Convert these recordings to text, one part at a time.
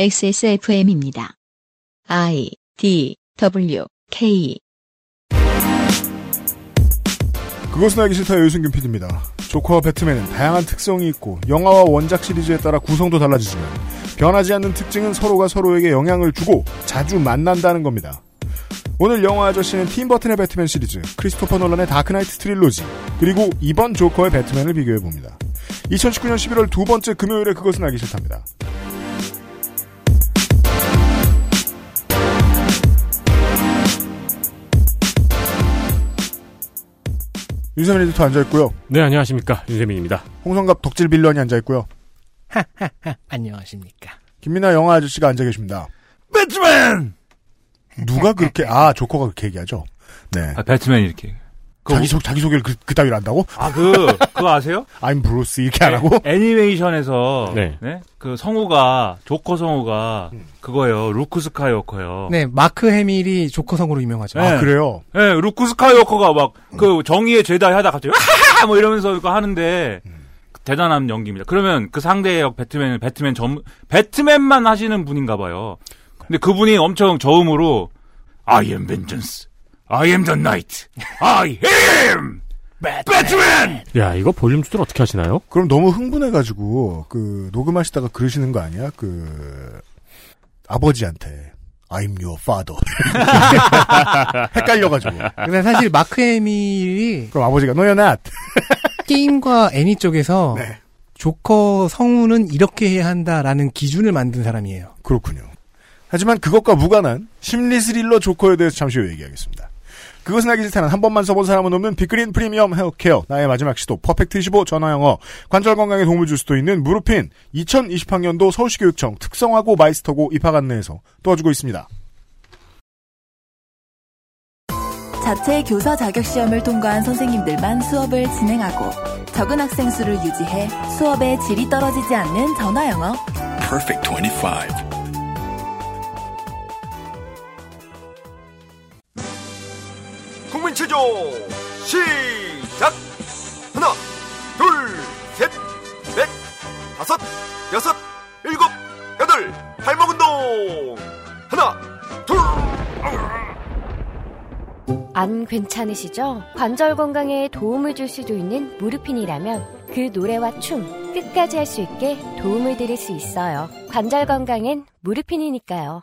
XSFM입니다. I D W K 그것은 알기 싫다 유승균 PD입니다. 조커와 배트맨은 다양한 특성이 있고 영화와 원작 시리즈에 따라 구성도 달라지지만 변하지 않는 특징은 서로가 서로에게 영향을 주고 자주 만난다는 겁니다. 오늘 영화 아저씨는 팀 버튼의 배트맨 시리즈, 크리스토퍼 놀란의 다크나이트 트릴로지, 그리고 이번 조커의 배트맨을 비교해봅니다. 2019년 11월 두 번째 금요일에 그것은 알기 싫답니다. 윤세민 에디터 앉아있고요. 네, 안녕하십니까. 윤세민입니다. 홍성갑 덕질 빌런이 앉아있고요. 안녕하십니까. 김민아 영화 아저씨가 앉아 계십니다. 배트맨! 누가 그렇게, 아, 조커가 그렇게 얘기하죠? 네. 아, 배트맨 이렇게. 자기 소, 자기 소개를 그, 그 따위로 한다고? 아, 그, 그거 아세요? I'm Bruce 이렇게 안 하고? 애, 애니메이션에서, 네. 네. 그 성우가, 조커 성우가, 그거예요. 루크 스카이워커요. 네, 마크 해밀이 조커성으로 유명하죠. 네. 아, 그래요? 네, 루크 스카이워커가 막, 그, 정의의 제다이 하다 갑자기, 와하하! 뭐 이러면서 이거 하는데, 대단한 연기입니다. 그러면 그 상대 역 배트맨은 배트맨 전, 배트맨만 하시는 분인가 봐요. 근데 그분이 엄청 저음으로, I am vengeance. I am the knight. I am! 배트맨! 야, 이거 볼륨 조절 어떻게 하시나요? 그럼 너무 흥분해가지고, 그, 녹음하시다가 그러시는 거 아니야? 그, 아버지한테. I'm your father. 헷갈려가지고. 근데 사실 마크 해밀이 그럼 아버지가, no, you're not. 게임과 애니 쪽에서 네. 조커 성우는 이렇게 해야 한다라는 기준을 만든 사람이에요. 그렇군요. 하지만 그것과 무관한 심리 스릴러 조커에 대해서 잠시 후에 얘기하겠습니다. 그것은 알기 싫다는 한 번만 써본 사람은 없는 빅그린 프리미엄 헤어케어 나의 마지막 시도 퍼펙트 25 전화영어 관절 건강에 도움을 줄 수도 있는 무르핀 2020학년도 서울시교육청 특성화고 마이스터고 입학 안내에서 도와주고 있습니다. 자체 교사 자격 시험을 통과한 선생님들만 수업을 진행하고 적은 학생 수를 유지해 수업의 질이 떨어지지 않는 전화 영어. Perfect 25. 국민체조 시작 하나 둘셋넷 다섯 여섯 일곱 여덟 발목 운동 하나 둘 안 괜찮으시죠? 관절 건강에 도움을 줄 수도 있는 무르핀이라면 그 노래와 춤 끝까지 할 수 있게 도움을 드릴 수 있어요. 관절 건강엔 무르핀이니까요.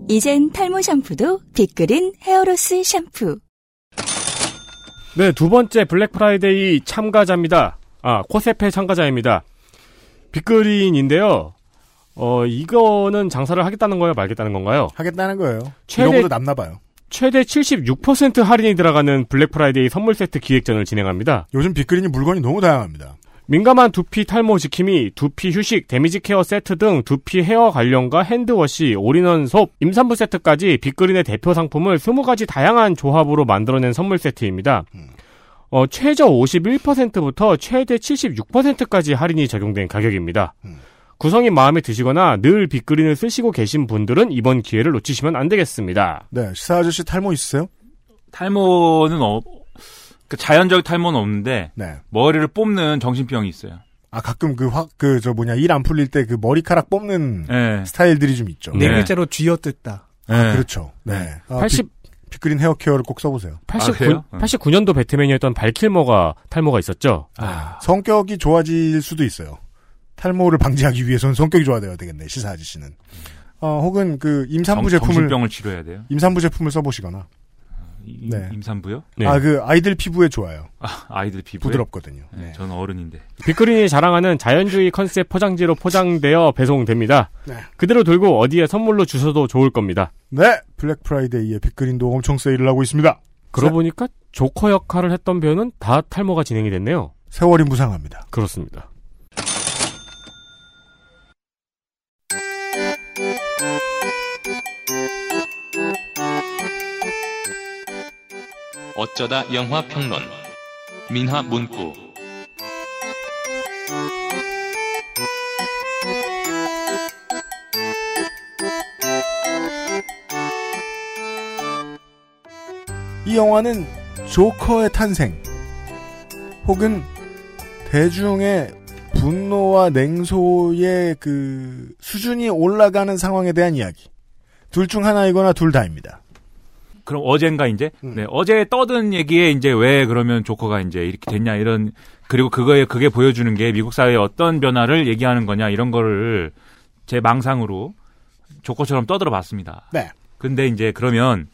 이젠 탈모 샴푸도 빅그린 헤어로스 샴푸 네, 두 번째 블랙 프라이데이 참가자입니다. 아, 코세페 참가자입니다. 빅그린인데요. 어, 이거는 장사를 하겠다는 거예요, 말겠다는 건가요? 하겠다는 거예요. 최대- 남나 봐요. 최대 76% 할인이 들어가는 블랙 프라이데이 선물 세트 기획전을 진행합니다. 요즘 빅그린이 물건이 너무 다양합니다. 민감한 두피 탈모 지킴이, 두피 휴식, damage care 세트 등 두피 헤어 관련과 hand wash, all-in-one soap, 임산부 세트까지 빅그린의 대표 상품을 20가지 다양한 조합으로 만들어낸 선물 세트입니다. 어, 최저 51%부터 최대 76%까지 할인이 적용된 가격입니다. 구성이 마음에 드시거나 늘 빅그린을 쓰시고 계신 분들은 이번 기회를 놓치시면 안 되겠습니다. 네, 시사 아저씨 탈모 있으세요? 탈모는 어, 그 자연적 탈모는 없는데, 네. 머리를 뽑는 정신병이 있어요. 아, 가끔 그 확, 그, 저 뭐냐, 일 안 풀릴 때 그 머리카락 뽑는 네. 스타일들이 좀 있죠. 네 네. 글자로 쥐어뜯다. 네. 그렇죠. 네. 아, 80, 빅, 빅그린 헤어 케어를 꼭 써보세요. 89, 그래요? 89년도 배트맨이었던 발킬머가 탈모가 있었죠. 아, 성격이 좋아질 수도 있어요. 탈모를 방지하기 위해서는 성격이 좋아야 되겠네, 시사 아저씨는. 어, 혹은 그 임산부 정, 제품을, 정신병을 치료해야 돼요. 임산부 제품을 써보시거나. 임, 네. 임산부요? 네. 아, 그 아이들 피부에 좋아요. 아, 아이들 피부에. 부드럽거든요. 네, 네. 저는 어른인데. 빅그린이 자랑하는 자연주의 컨셉 포장지로 포장되어 배송됩니다. 네. 그대로 들고 어디에 선물로 주셔도 좋을 겁니다. 네, 블랙 프라이데이에 빅그린도 엄청 세일을 하고 있습니다. 그러고 보니까 조커 역할을 했던 배우는 다 탈모가 진행이 됐네요. 세월이 무상합니다. 그렇습니다. 어쩌다 영화 평론 민화 문구 이 영화는 조커의 탄생 혹은 대중의 분노와 냉소의 그 수준이 올라가는 상황에 대한 이야기. 둘 중 하나이거나 둘 다입니다. 그럼 어젠가 이제 네, 어제 떠든 얘기에 이제 왜 그러면 조커가 이제 이렇게 됐냐 이런 그리고 그거에 그게 보여주는 게 미국 사회의 어떤 변화를 얘기하는 거냐 이런 거를 제 망상으로 조커처럼 떠들어 봤습니다. 네. 근데 이제 그러면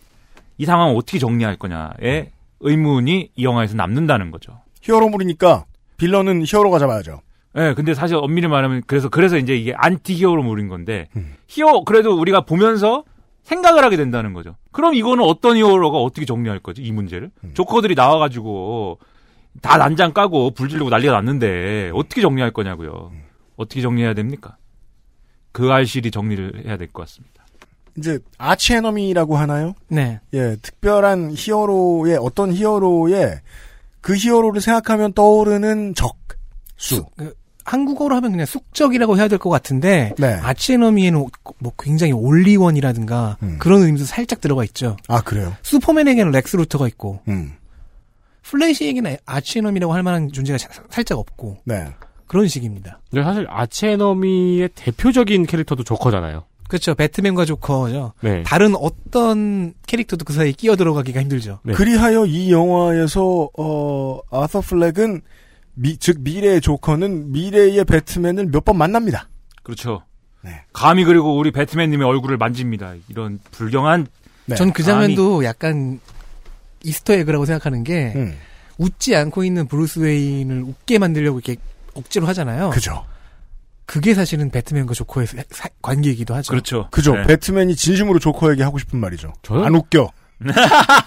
이 상황을 어떻게 정리할 거냐의 의문이 이 영화에서 남는다는 거죠. 히어로물이니까 빌런은 히어로가 잡아야죠. 예, 근데 사실 엄밀히 말하면 그래서 그래서 이제 이게 안티 히어로물인 건데 음. 히어 그래도 우리가 보면서 생각을 하게 된다는 거죠. 그럼 이거는 어떤 히어로가 어떻게 정리할 거지 이 문제를? 음. 조커들이 나와가지고 다 난장 까고 불 지르고 난리가 났는데 어떻게 정리할 거냐고요. 음. 어떻게 정리해야 됩니까? 그 알실이 정리를 해야 될 것 같습니다. 이제 아치 에너미라고 하나요? 네. 예, 특별한 히어로의 어떤 히어로의 그 히어로를 생각하면 떠오르는 적 수. 그, 한국어로 하면 그냥 숙적이라고 해야 될 것 같은데 네. 아치에너미에는 뭐 굉장히 only one이라든가 음. 그런 의미도 살짝 들어가 있죠. 아 그래요? 슈퍼맨에게는 렉스 루터가 있고 음. 플래시에게는 archenemy라고 할 만한 존재가 자- 살짝 없고 네. 그런 식입니다. 근데 사실 archenemy의 대표적인 캐릭터도 조커잖아요. 그렇죠. 배트맨과 조커죠. 네. 다른 어떤 캐릭터도 그 사이에 끼어 들어가기가 힘들죠. 네. 그리하여 이 영화에서 어 아서 플렉은 미, 즉 미래의 조커는 미래의 배트맨을 몇 번 만납니다. 그렇죠. 네. 감히 그리고 우리 배트맨님의 얼굴을 만집니다. 이런 불경한 네. 전그 장면도 약간 Easter egg라고 생각하는 게 음. 웃지 않고 있는 브루스 웨인을 웃게 만들려고 이렇게 억지로 하잖아요. 그죠. 그게 사실은 배트맨과 조커의 사- 사- 관계이기도 하죠. 그렇죠. 그죠. 네. 배트맨이 진심으로 조커에게 하고 싶은 말이죠. 저는- 안 웃겨.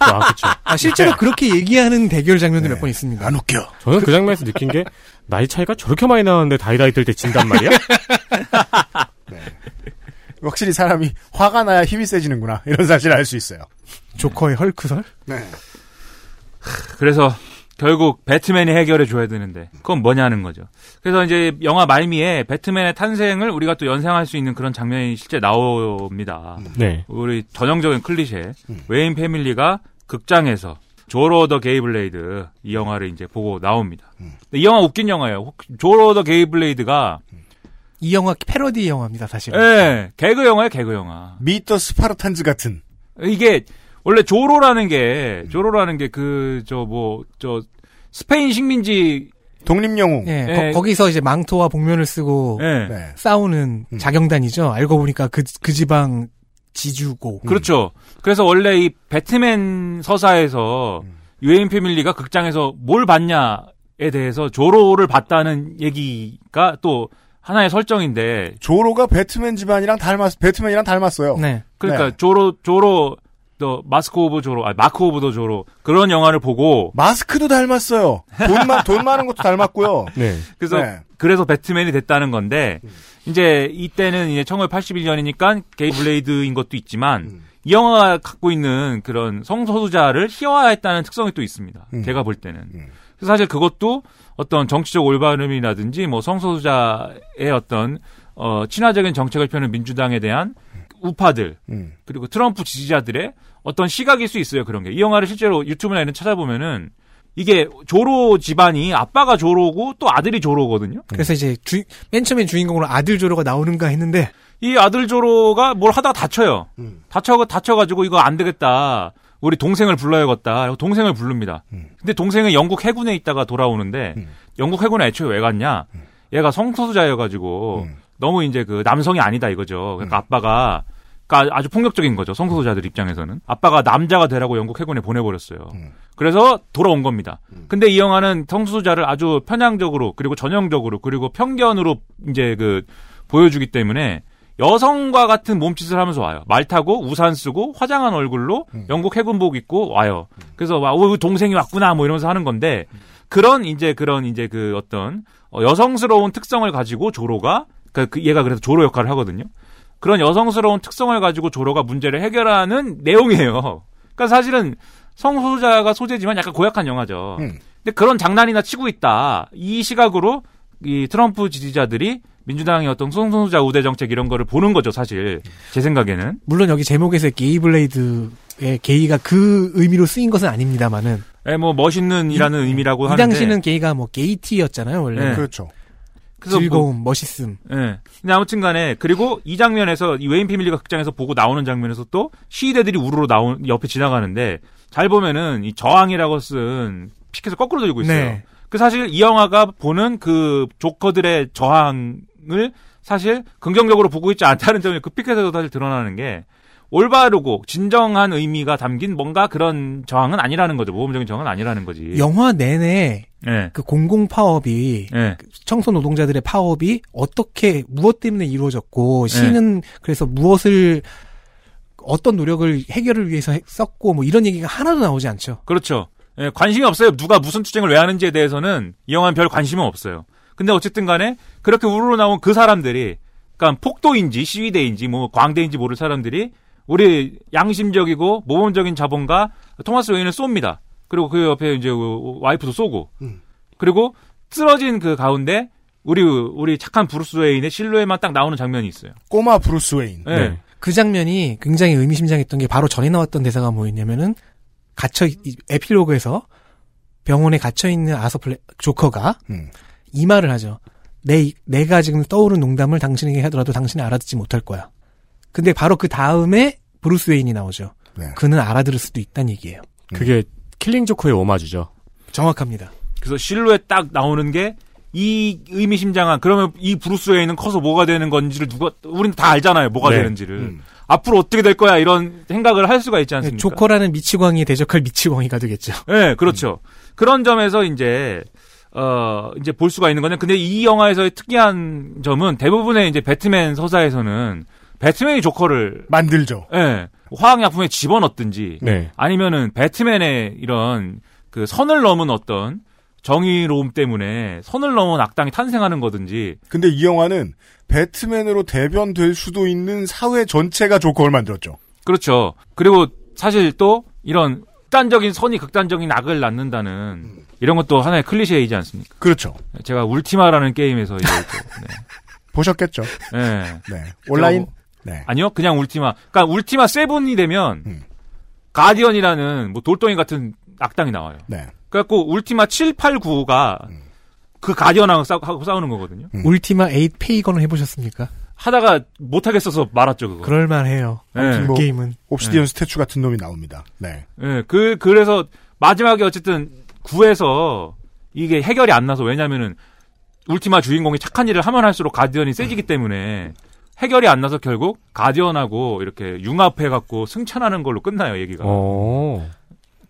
아, 그쵸. 아, 실제로 그렇게 얘기하는 대결 장면도 네. 몇번 있습니다. 안 웃겨. 저는 그 장면에서 느낀 게 나이 차이가 저렇게 많이 나는데 다이다이 뜰 때 진단 말이야? 확실히 사람이 화가 나야 힘이 세지는구나. 이런 사실을 알 수 있어요. 조커의 헐크설? 네. 그래서 결국 배트맨이 해결해 줘야 되는데 그건 뭐냐는 거죠. 그래서 이제 영화 말미에 배트맨의 탄생을 우리가 또 연상할 수 있는 그런 장면이 실제 나옵니다. 네. 우리 전형적인 클리셰 웨인 family가 극장에서 조로 The Gay Blade 이 영화를 이제 보고 나옵니다. 이 영화 웃긴 영화예요. 혹- 조로 The Gay Blade가 이 영화 패러디 영화입니다, 사실은. 예, 개그 영화예요, 개그 영화. Meet the Spartans 같은. 이게 원래 조로라는 게 조로라는 게 그 저 뭐 저 스페인 식민지 독립영웅. 예, 예. 거, 기서 이제 망토와 복면을 쓰고 예. 네. 싸우는 음. 자경단이죠. 알고 보니까 그, 그 지방 지주고. 그렇죠. 그래서 원래 이 배트맨 서사에서 웨인 family가 극장에서 뭘 봤냐에 대해서 조로를 봤다는 얘기가 또 하나의 설정인데 조로가 배트맨 집안이랑 닮았, 배트맨이랑 닮았어요. 네. 그러니까 네. 조로 조로 또 Mask of 조로 아 Mark of the 조로 그런 영화를 보고 마스크도 닮았어요. 돈, 많, 돈 많은 것도 닮았고요. 네. 그래서 네. 그래서 배트맨이 됐다는 건데 이제 이때는 이제 1981년이니까 게이 블레이드인 것도 있지만 음. 이 영화가 갖고 있는 그런 성소수자를 희화화했다는 특성이 또 있습니다. 음. 제가 볼 때는. 음. 그래서 사실 그것도 어떤 정치적 올바름이라든지 뭐 성소수자의 어떤 어 친화적인 정책을 펴는 민주당에 대한 우파들 음. 그리고 트럼프 지지자들의 어떤 시각일 수 있어요 그런 게 이 영화를 실제로 유튜브나 이런 데 찾아보면은 이게 조로 집안이 아빠가 조로고 또 아들이 조로거든요. 그래서 이제 주, 맨 처음엔 주인공으로 아들 조로가 나오는가 했는데 이 아들 조로가 뭘 하다가 다쳐요. 음. 다쳐 다쳐가지고 이거 안 되겠다. 우리 동생을 불러야겠다. 동생을 부릅니다. 음. 근데 동생은 영국 해군에 있다가 돌아오는데 음. 영국 해군에 애초에 왜 갔냐? 얘가 성소수자여가지고 음. 너무 이제 그 남성이 아니다 이거죠. 그러니까 아빠가 그러니까 아주 폭력적인 거죠. 성소수자들 입장에서는 아빠가 남자가 되라고 영국 해군에 보내버렸어요. 음. 그래서 돌아온 겁니다. 근데 이 영화는 성소수자를 아주 편향적으로 그리고 전형적으로 그리고 편견으로 이제 그 보여주기 때문에 여성과 같은 몸짓을 하면서 와요. 말 타고 우산 쓰고 화장한 얼굴로 영국 해군복 입고 와요. 그래서 와, 오, 동생이 왔구나 뭐 이러면서 하는 건데 그런 이제 그런 이제 그 어떤 어, 여성스러운 특성을 가지고 조로가 그, 그 얘가 그래서 조로 역할을 하거든요. 그런 여성스러운 특성을 가지고 조로가 문제를 해결하는 내용이에요. 그러니까 사실은 성소수자가 소재지만 약간 고약한 영화죠. 음. 근데 그런 장난이나 치고 있다. 이 시각으로 이 트럼프 지지자들이 민주당의 어떤 성소수자 우대 정책 이런 거를 보는 거죠, 사실. 제 생각에는. 물론 여기 제목에서 Gay Blade의 게이가 그 의미로 쓰인 것은 아닙니다만은 예, 뭐 멋있는이라는 의미라고 이 하는데. 당시는 게이가 뭐 gaiety였잖아요 원래. 네. 그렇죠. 뭐- 즐거움, 멋있음. 예. 근데 아무튼 간에, 그리고 이 장면에서, 이 웨인 family가 극장에서 보고 나오는 장면에서 또 시위대들이 우르르 나온, 옆에 지나가는데, 잘 보면은 이 저항이라고 쓴 피켓을 거꾸로 들고 있어요. 네. 그 사실 이 영화가 보는 그 조커들의 저항을 사실 긍정적으로 보고 있지 않다는 점이 그 피켓에서 사실 드러나는 게, 올바르고 진정한 의미가 담긴 뭔가 그런 저항은 아니라는 거죠. 모범적인 저항은 아니라는 거지. 영화 내내 예. 그 공공 파업이 예. 청소 노동자들의 파업이 어떻게 무엇 때문에 네. 이루어졌고 시는 그래서 무엇을 어떤 노력을 해결을 위해서 했- 썼고 뭐 이런 얘기가 하나도 나오지 않죠. 그렇죠. 예, 관심이 없어요. 누가 무슨 투쟁을 왜 하는지에 대해서는 이 영화는 별 관심은 없어요. 근데 어쨌든 간에 그렇게 우르르 나온 그 사람들이 그러니까 폭도인지 시위대인지 뭐 광대인지 모를 사람들이 우리 양심적이고 모범적인 자본가 토마스 웨인을 쏩니다. 그리고 그 옆에 이제 와이프도 쏘고 그리고 쓰러진 그 가운데 우리 우리 착한 브루스 웨인의 실루엣만 딱 나오는 장면이 있어요. 꼬마 브루스 웨인. 예. 그 장면이 굉장히 의미심장했던 게 바로 전에 나왔던 대사가 뭐였냐면은 갇혀 이- 에필로그에서 병원에 갇혀 있는 아서 플렉 조커가 음. 이 말을 하죠. 내 내가 지금 떠오른 농담을 당신에게 하더라도 당신은 알아듣지 못할 거야. 근데 바로 그 다음에 브루스 웨인이 나오죠. 네. 그는 알아들을 수도 있다는 얘기예요. 그게 Killing 조커의 오마주죠. 정확합니다. 그래서 실루엣 딱 나오는 게 이 의미심장한 그러면 이 브루스 웨인은 커서 뭐가 되는 건지를 누가 우리는 다 알잖아요 뭐가 네. 되는지를 음. 앞으로 어떻게 될 거야 이런 생각을 할 수가 있지 않습니까? 조커라는 미치광이에 대적할 미치광이가 되겠죠. 네, 그렇죠. 그런 점에서 이제 어 이제 볼 수가 있는 거는 근데 이 영화에서의 특이한 점은 대부분의 이제 배트맨 서사에서는 배트맨이 조커를 만들죠. 예 화학약품에 집어넣든지 네. 아니면은 배트맨의 이런 그 선을 넘은 어떤 정의로움 때문에 선을 넘은 악당이 탄생하는 거든지 근데 이 영화는 배트맨으로 대변될 수도 있는 사회 전체가 조커를 만들었죠. 그렇죠. 그리고 사실 또 이런 극단적인 선이 극단적인 악을 낳는다는 이런 것도 하나의 클리셰이지 않습니까? 그렇죠. 제가 울티마라는 게임에서 이제 또, 네. 보셨겠죠. 네. 네. 온라인? 네. 뭐- 아니요, 그냥 울티마. 그러니까 울티마 세븐이 되면 음. 가디언이라는 뭐 돌덩이 같은 악당이 나와요. 네. 그래갖고 울티마 7, 8, 9가 그 가디언하고 싸우, 하고 싸 우는 거거든요. 음. 울티마 8 페이건을 해보셨습니까? 하다가 못하겠어서 말았죠, 그거. 그럴만해요. 네. 그 게임은. 옵시디언 네. 스태츄 같은 놈이 나옵니다. 네. 예, 그, 그래서 마지막에 어쨌든 구에서 이게 해결이 안 나서 왜냐면은 울티마 주인공이 착한 일을 하면 할수록 가디언이 세지기 때문에 해결이 안 나서 결국 가디언하고 이렇게 융합해 갖고 승천하는 걸로 끝나요, 얘기가. 어.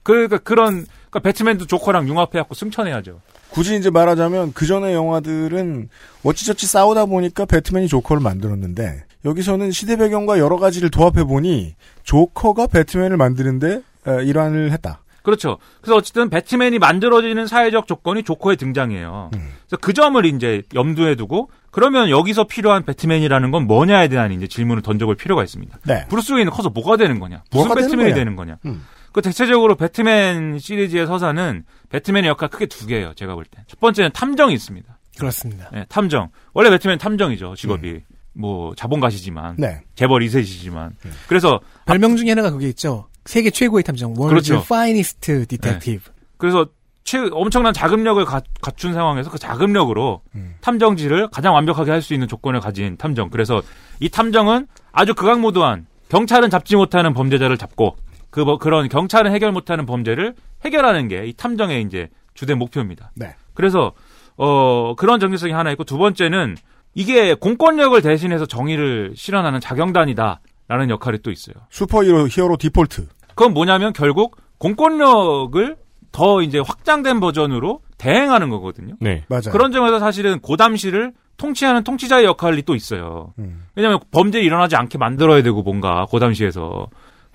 그러니까 그런, 그러니까 배트맨도 조커랑 융합해 갖고 승천해야죠. 굳이 이제 말하자면 그 전의 영화들은 어찌저찌 싸우다 보니까 배트맨이 조커를 만들었는데 여기서는 시대 배경과 여러 가지를 도합해 보니 조커가 배트맨을 만드는데 에, 일환을 했다. 그렇죠. 그래서 어쨌든 배트맨이 만들어지는 사회적 조건이 조커의 등장이에요. 그래서 그 점을 이제 염두에 두고 그러면 여기서 필요한 배트맨이라는 건 뭐냐에 대한 이제 질문을 던져볼 필요가 있습니다. 네. 브루스 웨인은 커서 뭐가 되는 거냐? 무슨 뭐가 되는 배트맨이 거냐? 되는 거냐? 음. 그 대체적으로 배트맨 시리즈의 서사는 배트맨의 역할 크게 두 개예요. 제가 볼 때. 첫 번째는 탐정이 있습니다. 그렇습니다. 네, 탐정. 원래 배트맨 탐정이죠. 직업이. 뭐 자본가시지만 네. 재벌 2세시지만. 그래서 별명 중에 하나가 그게 있죠. 세계 최고의 탐정, 월드 그렇죠. finest detective. 그래서 최, 엄청난 자금력을 가, 갖춘 상황에서 그 자금력으로 음. 탐정지를 가장 완벽하게 할 수 있는 조건을 가진 탐정. 그래서 이 탐정은 아주 극악무도한 경찰은 잡지 못하는 범죄자를 잡고 그 뭐, 그런 경찰은 해결 못하는 범죄를 해결하는 게 이 탐정의 이제 주된 목표입니다. 네. 그래서 어 그런 정체성이 하나 있고 두 번째는 이게 공권력을 대신해서 정의를 실현하는 자경단이다 라는 역할이 또 있어요. 슈퍼히어로 히어로 디폴트. 그건 뭐냐면 결국 공권력을 더 이제 확장된 버전으로 대행하는 거거든요. 네. 맞아요. 그런 점에서 사실은 고담시를 통치하는 통치자의 역할이 또 있어요. 음. 왜냐하면 범죄 일어나지 않게 만들어야 되고 뭔가 고담시에서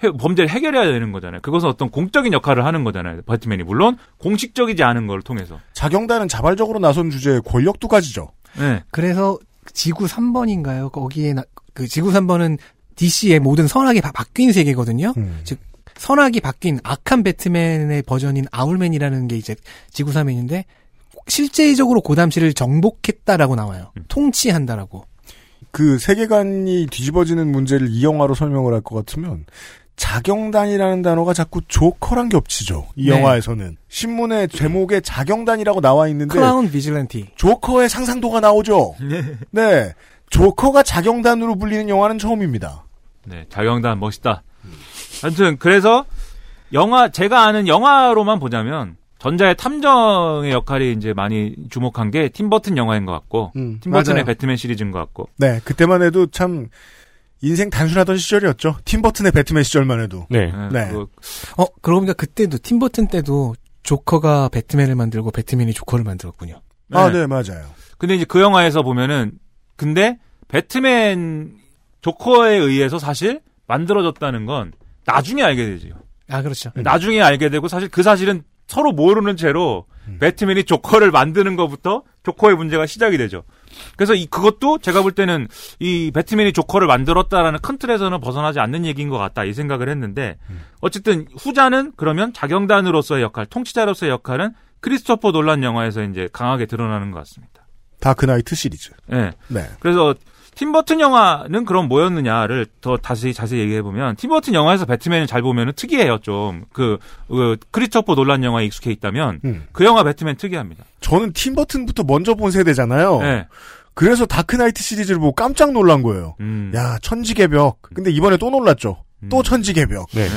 해- 범죄를 해결해야 되는 거잖아요. 그것은 어떤 공적인 역할을 하는 거잖아요. 배트맨이 물론 공식적이지 않은 걸 통해서. 자경단은 자발적으로 나선 주제에 권력도 가지죠. 네. 그래서 지구 3번인가요? 거기에 나, 그 지구 3번은 DC의 모든 선악이 바, 바뀐 세계거든요. 음. 즉 선악이 바뀐 악한 배트맨의 버전인 아울맨이라는 게 이제 지구사맨인데 실제적으로 고담시를 정복했다라고 나와요. 통치한다라고. 그 세계관이 뒤집어지는 문제를 이 영화로 설명을 할 것 같으면 자경단이라는 단어가 자꾸 조커랑 겹치죠. 이 네. 영화에서는 신문의 제목에 자경단이라고 나와 있는데 크라운 비질란티. 조커의 상상도가 나오죠. 네. 조커가 자경단으로 불리는 영화는 처음입니다. 네, 자경단 멋있다. 아무튼 그래서 영화 제가 아는 영화로만 보자면 전자의 탐정의 역할이 이제 많이 주목한 게 팀버튼 영화인 것 같고 음, 팀버튼의 맞아요. 배트맨 시리즈인 것 같고 네, 그때만 해도 참 인생 단순하던 시절이었죠. 팀버튼의 배트맨 시절만 해도. 네. 네. 그- 어, 그러고 보니까 그때도 팀버튼 때도 조커가 배트맨을 만들고 배트맨이 조커를 만들었군요. 아, 네, 맞아요. 근데 이제 그 영화에서 보면은 근데 배트맨 조커에 의해서 사실 만들어졌다는 건 나중에 알게 되죠. 아, 그렇죠. 나중에 알게 되고 사실 그 사실은 서로 모르는 채로 배트맨이 조커를 만드는 것부터 조커의 문제가 시작이 되죠. 그래서 이 그것도 제가 볼 때는 이 배트맨이 조커를 만들었다라는 큰 틀에서는 벗어나지 않는 얘기인 것 같다 이 생각을 했는데 어쨌든 후자는 그러면 자경단으로서의 역할, 통치자로서의 역할은 크리스토퍼 놀란 영화에서 이제 강하게 드러나는 것 같습니다. 다크나이트 시리즈. 예. 네. 그래서 팀버튼 영화는 그럼 뭐였느냐를 더 다시 자세히 얘기해 보면 팀버튼 영화에서 배트맨을 잘 보면은 특이해요 좀그 크리스토퍼 놀란 영화에 익숙해 있다면 음. 그 영화 배트맨 특이합니다. 저는 팀버튼부터 먼저 본 세대잖아요. 네. 그래서 Dark Knight 시리즈를 보고 깜짝 놀란 거예요. 음. 야, 천지개벽. 근데 이번에 또 놀랐죠. 또 천지개벽. 네.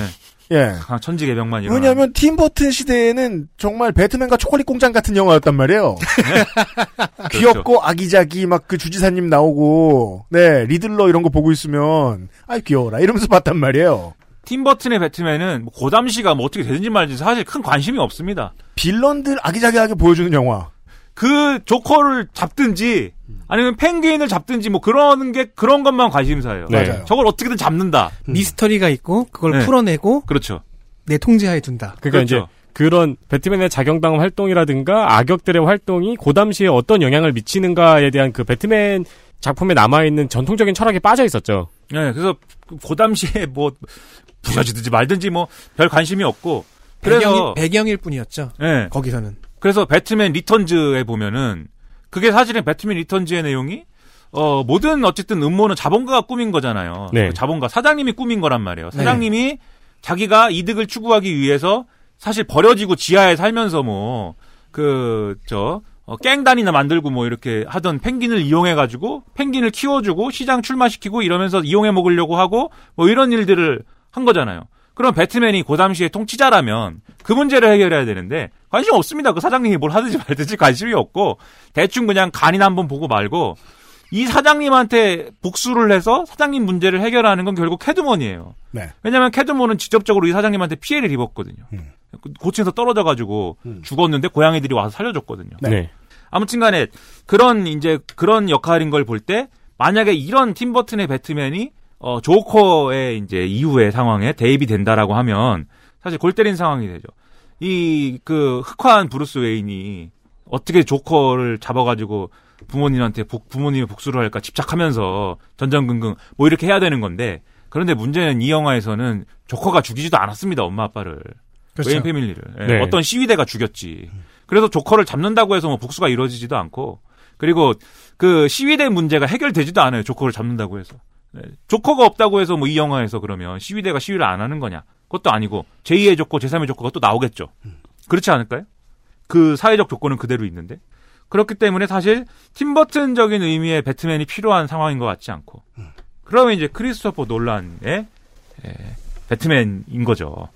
예. 아, 천지개벽만 일어나. 왜냐하면 팀버튼 시대에는 정말 배트맨과 초콜릿 공장 같은 영화였단 말이에요. 귀엽고 아기자기 막 그 주지사님 나오고 네 리들러 이런 거 보고 있으면 아이 귀여워라 이러면서 봤단 말이에요. 팀버튼의 배트맨은 뭐 고담시가 뭐 어떻게 되든지 말든지 사실 큰 관심이 없습니다. 빌런들 아기자기하게 보여주는 영화. 그 조커를 잡든지 아니면 펭귄을 잡든지 뭐 그런 게 그런 것만 관심사예요. 네. 맞아요. 저걸 어떻게든 잡는다. 미스터리가 있고 그걸 네. 풀어내고 그렇죠. 내 통제하에 둔다. 그러니까 이제 그런 배트맨의 자경당 활동이라든가 악역들의 활동이 고담시에 어떤 영향을 미치는가에 대한 그 배트맨 작품에 남아있는 전통적인 철학에 빠져 있었죠. 네, 그래서 고담시에 뭐 부서지든지 말든지 뭐 별 관심이 없고 그래서 배경이, 배경일 뿐이었죠. 네. 거기서는. 그래서 배트맨 Returns에 보면은 그게 사실은 배트맨 Returns의 내용이 어 모든 어쨌든 음모는 자본가가 꾸민 거잖아요. 네. 그 자본가 사장님이 꾸민 거란 말이에요. 사장님이 자기가 이득을 추구하기 위해서 사실 버려지고 지하에 살면서 뭐 뭐그저 어, 깽단이나 만들고 뭐 이렇게 하던 펭귄을 이용해 가지고 펭귄을 키워주고 시장 출마시키고 이러면서 이용해 먹으려고 하고 뭐 이런 일들을 한 거잖아요. 그럼 배트맨이 그 당시에 통치자라면 그 문제를 해결해야 되는데 관심 없습니다. 그 사장님이 뭘 하든지 말든지 관심이 없고 대충 그냥 간이나 한번 보고 말고 이 사장님한테 복수를 해서 사장님 문제를 해결하는 건 결국 캐드먼이에요. 네. 왜냐하면 캐드먼은 직접적으로 이 사장님한테 피해를 입었거든요. 고층에서 떨어져가지고 죽었는데 고양이들이 와서 살려줬거든요. 네. 아무튼간에 그런 이제 그런 역할인 걸 볼 때 만약에 이런 팀버튼의 배트맨이 어 조커의 이제 이후의 상황에 대입이 된다라고 하면 사실 골 때린 상황이 되죠. 이 그 흑화한 브루스 웨인이 어떻게 조커를 잡아가지고 부모님한테 복, 부모님의 복수를 할까 집착하면서 전전긍긍 뭐 이렇게 해야 되는 건데 그런데 문제는 이 영화에서는 조커가 죽이지도 않았습니다 엄마 아빠를 그렇죠. 웨인 family를 예, 네. 어떤 시위대가 죽였지 그래서 조커를 잡는다고 해서 뭐 복수가 이루어지지도 않고 그리고 그 시위대 문제가 해결되지도 않아요 조커를 잡는다고 해서 네. 조커가 없다고 해서 뭐 이 영화에서 그러면 시위대가 시위를 안 하는 거냐. 그것도 아니고 제2의 조커 제3의 조커가 또 나오겠죠. 그렇지 않을까요? 그 사회적 조건은 그대로 있는데. 그렇기 때문에 사실 팀버튼적인 의미의 배트맨이 필요한 상황인 것 같지 않고. 그러면 이제 크리스토퍼 놀란의 예, 배트맨인 거죠.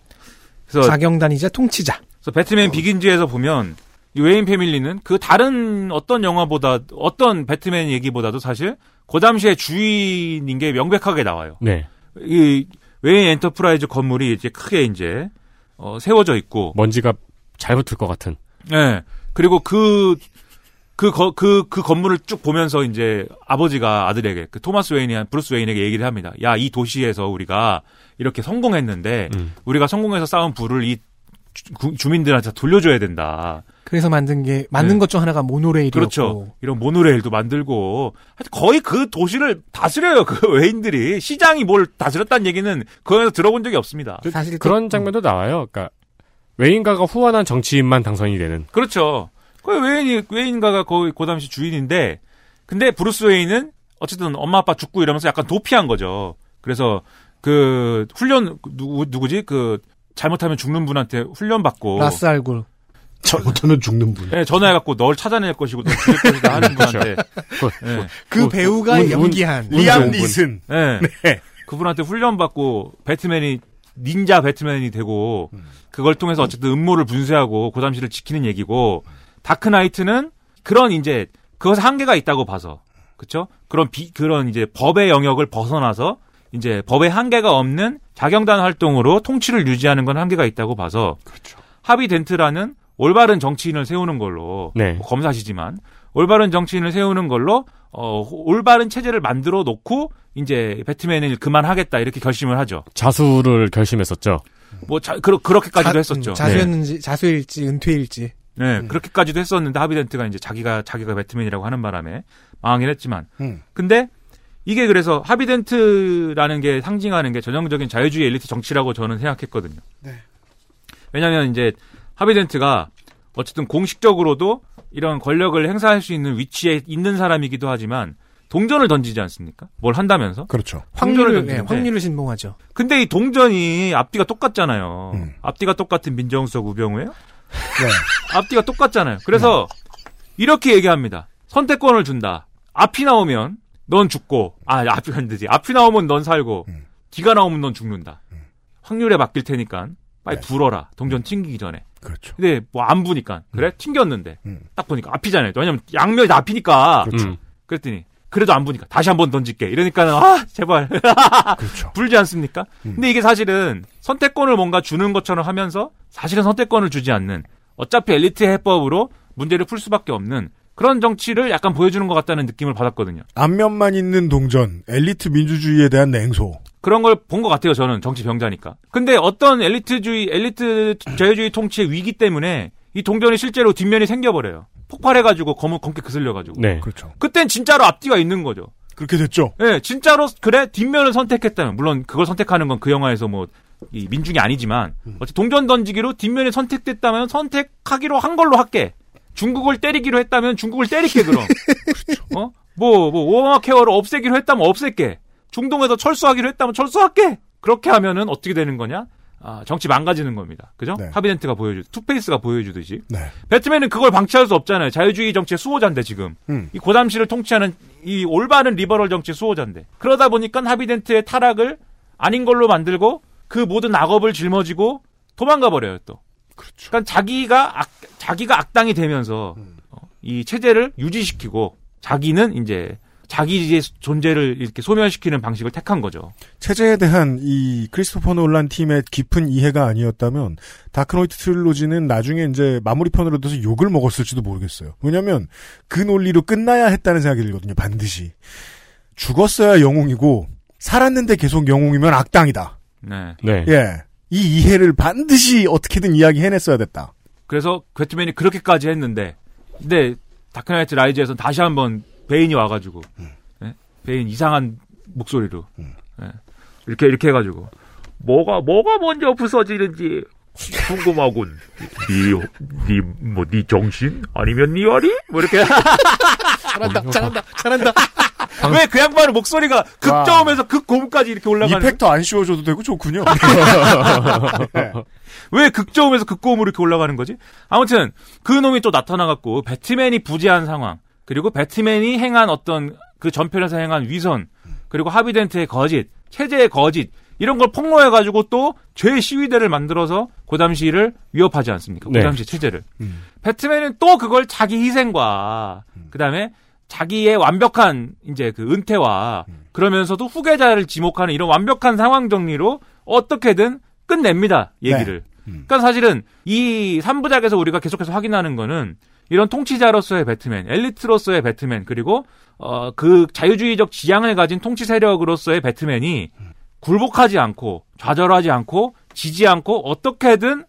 그래서 자경단이자 통치자. 그래서 배트맨 Begins에서 보면 이 웨인 family는 그 다른 어떤 영화보다 어떤 배트맨 얘기보다도 사실 그 당시의 주인인 게 명백하게 나와요. 네. 이 웨인 Enterprise 건물이 이제 크게 이제 어, 세워져 있고 먼지가 잘 붙을 것 같은. 예. 그리고 그, 그, 거, 그, 그 건물을 쭉 보면서 이제 아버지가 아들에게, 그 토마스 웨인이, 브루스 웨인에게 얘기를 합니다. 야, 이 도시에서 우리가 이렇게 성공했는데, 음. 우리가 성공해서 쌓은 부를 이 주, 구- 주민들한테 돌려줘야 된다. 그래서 만든 게 만든 네. 것중 하나가 모노레일이었고 그렇죠. 이런 모노레일도 만들고 하여튼 거의 그 도시를 다스려요. 그 웨인들이 시장이 뭘 다스렸다는 얘기는 그거에서 들어본 적이 없습니다. 사실 그런 장면도 나와요. 그러니까 웨인가가 후원한 정치인만 당선이 되는. 그렇죠. 그 웨인이 웨인가가 거의 그 당시 주인인데 근데 브루스 웨인은 어쨌든 엄마 아빠 죽고 이러면서 약간 도피한 거죠. 그래서 그 훈련 누구 누구지 그 잘못하면 죽는 분한테 훈련 받고 라스 알굴 잘못하면 죽는 분. 네, 전화해갖고 널 찾아낼 것이고 널 죽일 것이다 하는 분한테 네. 그 배우가 연기한 리암 니슨. 네. 그분한테 훈련 받고 배트맨이 닌자 배트맨이 되고 그걸 통해서 어쨌든 음모를 분쇄하고 고담시를 지키는 얘기고 다크나이트는 그런 이제 그것에 한계가 있다고 봐서 그렇죠? 그런 비 그런 이제 법의 영역을 벗어나서 이제 법의 한계가 없는 자경단 활동으로 통치를 유지하는 건 한계가 있다고 봐서 하비 덴트라는 올바른 정치인을 세우는 걸로 네. 뭐 검사시지만 올바른 정치인을 세우는 걸로 어 올바른 체제를 만들어 놓고 이제 배트맨을 그만하겠다 이렇게 결심을 하죠. 자수를 결심했었죠. 뭐 자, 그러, 그렇게까지도 자- 했었죠. 음, 자수였는지 자수일지 은퇴일지 네, 그렇게까지도 했었는데 하비덴트가 이제 자기가 자기가 배트맨이라고 하는 바람에 망하긴 했지만 음. 근데 이게 그래서 하비덴트라는 게 상징하는 게 전형적인 자유주의 엘리트 정치라고 저는 생각했거든요. 네. 왜냐하면 이제 하비덴트가 어쨌든 공식적으로도 이런 권력을 행사할 수 있는 위치에 있는 사람이기도 하지만 동전을 던지지 않습니까? 뭘 한다면서? 그렇죠. 확률을 네, 던지는데 확률을 신봉하죠. 근데 이 동전이 앞뒤가 똑같잖아요. 앞뒤가 똑같은 민정수석 우병우예요? 네. 앞뒤가 똑같잖아요. 그래서 이렇게 얘기합니다. 선택권을 준다. 앞이 나오면 넌 죽고 아 앞이 안 되지. 앞이 나오면 넌 살고 뒤가 나오면 넌 죽는다. 확률에 맡길 테니까 빨리 불어라. 동전 튕기기 전에. 그렇죠. 근데 뭐 안 부니까 그래 튕겼는데 딱 보니까 앞이잖아요. 왜냐면 양면이 다 앞이니까. 그렇죠. 그랬더니 그래도 안 부니까 다시 한번 던질게. 이러니까는 아 제발 그렇죠. 불지 않습니까? 근데 이게 사실은 선택권을 뭔가 주는 것처럼 하면서 사실은 선택권을 주지 않는 어차피 엘리트 해법으로 문제를 풀 수밖에 없는 그런 정치를 약간 보여주는 것 같다는 느낌을 받았거든요. 앞면만 있는 동전, 엘리트 민주주의에 대한 냉소. 그런 걸 본 것 같아요. 저는 정치 병자니까. 근데 어떤 엘리트주의, 엘리트 자유주의 통치의 위기 때문에 이 동전이 실제로 뒷면이 생겨버려요. 폭발해가지고 검은 검게 그슬려가지고. 네. 그렇죠. 그땐 진짜로 앞뒤가 있는 거죠. 그렇게 됐죠. 예, 진짜로 그래 뒷면을 선택했다면 물론 그걸 선택하는 건 그 영화에서 뭐 이 민중이 아니지만 어째 동전 던지기로 뒷면이 선택됐다면 선택하기로 한 걸로 할게. 중국을 때리기로 했다면 중국을 때릴게 그럼. 어? 뭐, 뭐, 오바마 케어를 없애기로 했다면 없앨게. 중동에서 철수하기로 했다면 철수할게. 그렇게 하면은 어떻게 되는 거냐? 아, 정치 망가지는 겁니다. 그죠? 네. 하비덴트가 보여주, 투페이스가 보여주듯이. 네. 배트맨은 그걸 방치할 수 없잖아요. 자유주의 정치의 수호자인데 지금. 음. 이 고담시를 통치하는 이 올바른 리버럴 정치의 수호자인데. 그러다 보니까 하비덴트의 타락을 아닌 걸로 만들고 그 모든 악업을 짊어지고 도망가 버려요 또. 그렇죠. 그러니까 자기가 악, 자기가 악당이 되면서 음. 어, 이 체제를 유지시키고 자기는 이제 자기의 존재를 이렇게 소멸시키는 방식을 택한 거죠. 체제에 대한 이 크리스토퍼 놀란 팀의 깊은 이해가 아니었다면 다크노이트 트릴로지는 나중에 이제 마무리편으로 둬서 욕을 먹었을지도 모르겠어요. 왜냐하면 그 논리로 끝나야 했다는 생각이 들거든요. 반드시 죽었어야 영웅이고 살았는데 계속 영웅이면 악당이다. 네. 네. 예, 이 이해를 반드시 어떻게든 이야기해냈어야 됐다. 그래서 배트맨이 그렇게까지 했는데, 근데 다크나이트 라이즈에서 다시 한번 베인이 와가지고, 예? 베인 이상한 목소리로 예. 이렇게 이렇게 해가지고 뭐가 뭐가 먼저 부서지는지 궁금하군. 니니뭐니 정신 아니면 니 어리? 뭐 이렇게 잘한다, 잘한다, 잘한다. 왜 그 양반의 목소리가 극저음에서 극고음까지 이렇게 올라가는 이펙터 안 씌워줘도 되고 좋군요. 왜 극저음에서 극고음으로 이렇게 올라가는 거지? 아무튼 그 놈이 또 나타나갖고 배트맨이 부재한 상황 그리고 배트맨이 행한 어떤 그 전편에서 행한 위선 그리고 하비덴트의 거짓 체제의 거짓 이런 걸 폭로해 가지고 또 죄 시위대를 만들어서 고담시를 위협하지 않습니까? 네. 고담시 체제를 배트맨은 또 그걸 자기 희생과 그다음에 자기의 완벽한 이제 그 은퇴와 그러면서도 후계자를 지목하는 이런 완벽한 상황 정리로 어떻게든 끝냅니다. 얘기를. 그러니까 사실은 이 3부작에서 우리가 계속해서 확인하는 거는 이런 통치자로서의 배트맨, 엘리트로서의 배트맨, 그리고 어 그 자유주의적 지향을 가진 통치 세력으로서의 배트맨이 굴복하지 않고 좌절하지 않고 지지 않고 어떻게든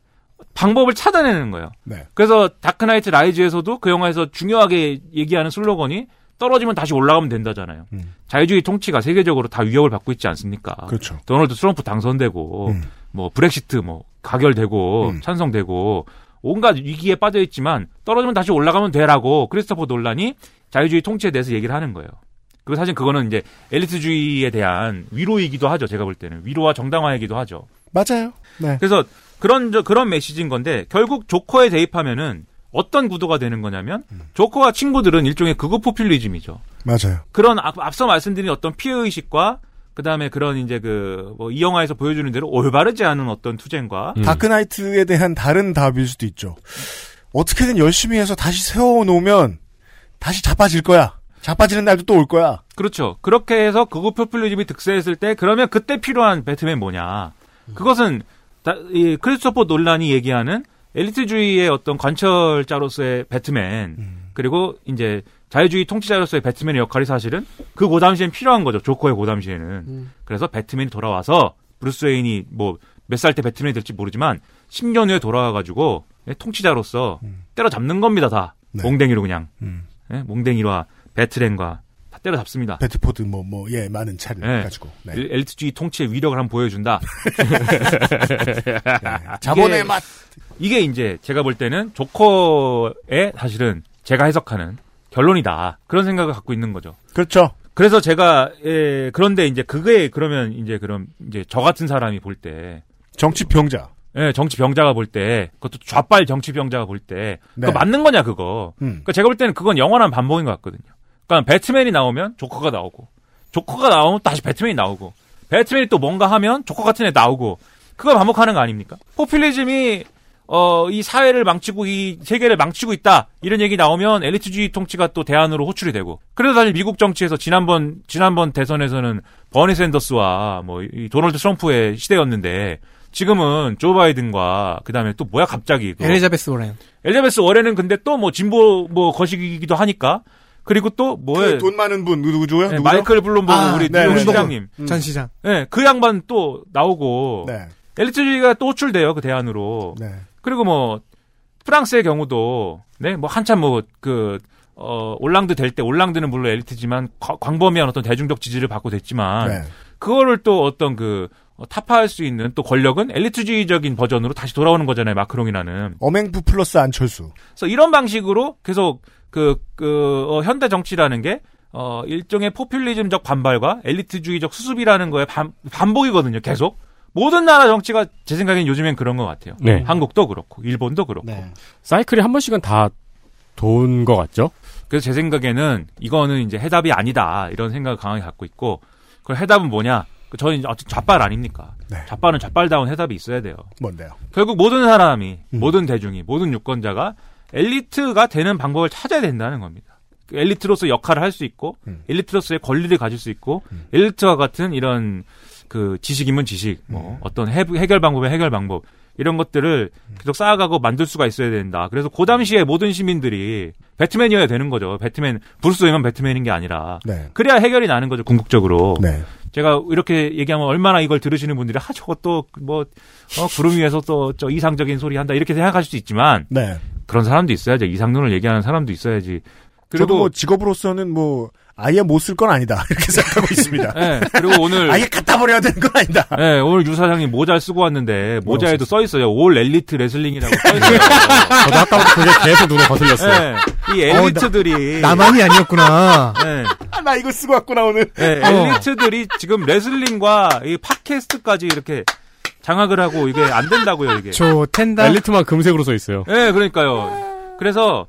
방법을 찾아내는 거예요. 네. 그래서 다크나이트 라이즈에서도 그 영화에서 중요하게 얘기하는 슬로건이 떨어지면 다시 올라가면 된다잖아요. 자유주의 통치가 세계적으로 다 위협을 받고 있지 않습니까? 음. 그렇죠. 도널드 트럼프 당선되고 음. 뭐 브렉시트 뭐 가결되고 음. 찬성되고 온갖 위기에 빠져 있지만 떨어지면 다시 올라가면 돼라고 크리스토퍼 놀란이 자유주의 통치에 대해서 얘기를 하는 거예요. 그리고 사실 그거는 이제 엘리트주의에 대한 위로이기도 하죠. 제가 볼 때는 위로와 정당화이기도 하죠. 맞아요. 네. 그래서 그런 저 그런 메시지인 건데 결국 조커에 대입하면은 어떤 구도가 되는 거냐면 조커와 친구들은 일종의 극우 포퓰리즘이죠. 맞아요. 그런 앞, 앞서 말씀드린 어떤 피해 의식과 그다음에 그런 이제 그 뭐 이 영화에서 보여주는 대로 올바르지 않은 어떤 투쟁과 다크나이트에 대한 다른 답일 수도 있죠. 어떻게든 열심히 해서 다시 세워놓으면 다시 자빠질 거야. 자빠지는 날도 또 올 거야. 그렇죠. 그렇게 해서 극우 포퓰리즘이 득세했을 때 그러면 그때 필요한 배트맨 뭐냐? 그것은 다- 이 크리스토퍼 놀란이 얘기하는 엘리트주의의 어떤 관철자로서의 배트맨 그리고 이제 자유주의 통치자로서의 배트맨의 역할이 사실은 그 고담시엔 필요한 거죠. 조커의 고담시에는. 그래서 배트맨이 돌아와서 브루스 웨인이 뭐 몇 살 때 배트맨이 될지 모르지만 10년 후에 돌아와가지고 예, 통치자로서 때려잡는 겁니다. 다 몽댕이로 그냥 음. 예, 몽댕이와 배트맨과 다 때려잡습니다. 배트포드 뭐 뭐 예 많은 차를 네. 가지고 네. 엘- 엘리트주의 통치의 위력을 한번 보여준다. 자본의 이게- 맛. 이게 이제 제가 볼 때는 조커의 사실은 제가 해석하는 결론이다. 그런 생각을 갖고 있는 거죠. 그렇죠. 그래서 제가 예, 그런데 이제 그게 그러면 이제 그럼 이제 저 같은 사람이 볼 때 정치 병자. 예, 정치 병자가 볼 때, 그것도 좌빨 정치 병자가 볼 때, 네. 그거 맞는 거냐, 그거. 음. 그러니까 제가 볼 때는 그건 영원한 반복인 것 같거든요. 그러니까 배트맨이 나오면 조커가 나오고, 조커가 나오면 다시 배트맨이 나오고, 배트맨이 또 뭔가 하면 조커 같은 애 나오고, 그걸 반복하는 거 아닙니까? 포퓰리즘이, 어, 이 사회를 망치고 이 세계를 망치고 있다. 이런 얘기 나오면 엘리트주의 통치가 또 대안으로 호출이 되고. 그래서 사실 미국 정치에서 지난번, 지난번 대선에서는 버니 샌더스와 뭐, 이 도널드 트럼프의 시대였는데, 지금은 조 바이든과 그다음에 또 뭐야 갑자기 그 엘리자베스 워렌. 엘리자베스 워렌은 근데 또 뭐 진보 뭐 거시기기도 하니까 그리고 또 뭐에 그 돈 많은 분 누구죠? 네, 누구죠? 마이클 블룸버그 아, 우리 네, 뉴욕 네, 시장님. 음. 전 시장. 네, 그 양반 또 나오고 네. 엘리트주의가 또 호출돼요 그 대안으로. 네. 그리고 뭐 프랑스의 경우도 네 뭐 한참 뭐그 어, 올랑드 될 때 올랑드는 물론 엘리트지만 과- 광범위한 어떤 대중적 지지를 받고 됐지만 네. 그거를 또 어떤 그 어, 타파할 수 있는 또 권력은 엘리트주의적인 버전으로 다시 돌아오는 거잖아요 마크롱이라는. 어맹부 플러스 안철수. 그래서 이런 방식으로 계속 그, 그, 어, 현대 정치라는 게, 어, 일종의 포퓰리즘적 반발과 엘리트주의적 수습이라는 거에 반, 반복이거든요, 계속. 모든 나라 정치가 제 생각엔 요즘엔 그런 것 같아요. 네. 한국도 그렇고, 일본도 그렇고. 사이클이 한 번씩은 다돈것 같죠? 그래서 제 생각에는 이거는 이제 해답이 아니다, 이런 생각을 강하게 갖고 있고, 그 해답은 뭐냐? 그 저는 이제 어쨌든 좌빨 아닙니까? 네. 좌빨은 좌빨다운 해답이 있어야 돼요. 뭔데요? 결국 모든 사람이, 음. 모든 대중이, 모든 유권자가 엘리트가 되는 방법을 찾아야 된다는 겁니다. 그 엘리트로서 역할을 할 수 있고, 음. 엘리트로서의 권리를 가질 수 있고, 엘리트와 같은 이런 그 지식이면 지식, 음. 뭐 어떤 해, 해결 방법의 해결 방법 이런 것들을 계속 쌓아가고 만들 수가 있어야 된다. 그래서 그 당시에 모든 시민들이 배트맨이어야 되는 거죠. 배트맨 브루스 웨인만 배트맨인 게 아니라 네. 그래야 해결이 나는 거죠. 궁극적으로. 네. 제가 이렇게 얘기하면 얼마나 이걸 들으시는 분들이 아 저거 또뭐 어, 구름 위에서 또 저 이상적인 소리 한다 이렇게 생각하실 수 있지만 네. 그런 사람도 있어야죠. 이상론을 얘기하는 사람도 있어야지. 저도 그리고 뭐 직업으로서는 뭐 아예 못 쓸 건 아니다 이렇게 생각하고 있습니다. 예, 그리고 오늘 아예 갖다 버려야 되는 건 아니다. 예, 오늘 유 사장님 모자를 쓰고 왔는데 모자에도 써 있어요. All Elite Wrestling이라고 써 있어요. 저도 아까부터 그게 계속 눈에 거슬렸어요. 예, 이 엘리트들이 나만이 아니었구나. 예, 아, 나 이거 쓰고 왔구나 오늘. 예, 엘리트들이 지금 레슬링과 이 팟캐스트까지 이렇게 장악을 하고 이게 안 된다고요, 이게. 조 텐다. 엘리트만 금색으로 써 있어요. 예, 그러니까요. 그래서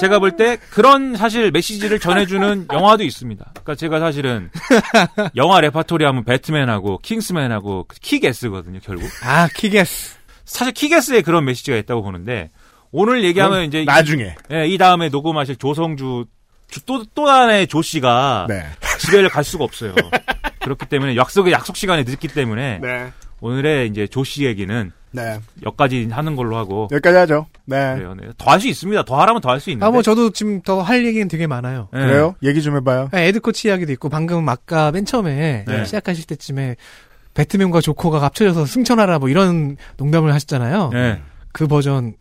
제가 볼 때 그런 사실 메시지를 전해주는 영화도 있습니다. 그러니까 제가 사실은 영화 레파토리 하면 배트맨하고 킹스맨하고 킥애스거든요, 결국. 아 킥애스. 사실 킥애스에 그런 메시지가 있다고 보는데 오늘 얘기하면 이제 이- 나중에. 예, 이 다음에 녹음하실 조성주 주- 또, 또 하나의 조 씨가 네. 집에를 갈 수가 없어요. 그렇기 때문에 약속의 약속 시간에 늦기 때문에 네. 오늘의 이제 조 씨 얘기는 네. 여기까지 하는 걸로 하고 여기까지 하죠. 네. 그래요. 네. 더 할 수 있습니다. 더 하라면 더 할 수 있는데. 아 뭐 저도 지금 더 할 얘기는 되게 많아요. 예. 그래요? 얘기 좀 해봐요. 아, 에드코치 이야기도 있고 방금 아까 맨 처음에 네. 시작하실 때쯤에 배트맨과 조커가 합쳐져서 승천하라 뭐 이런 농담을 하셨잖아요. 네. 그 버전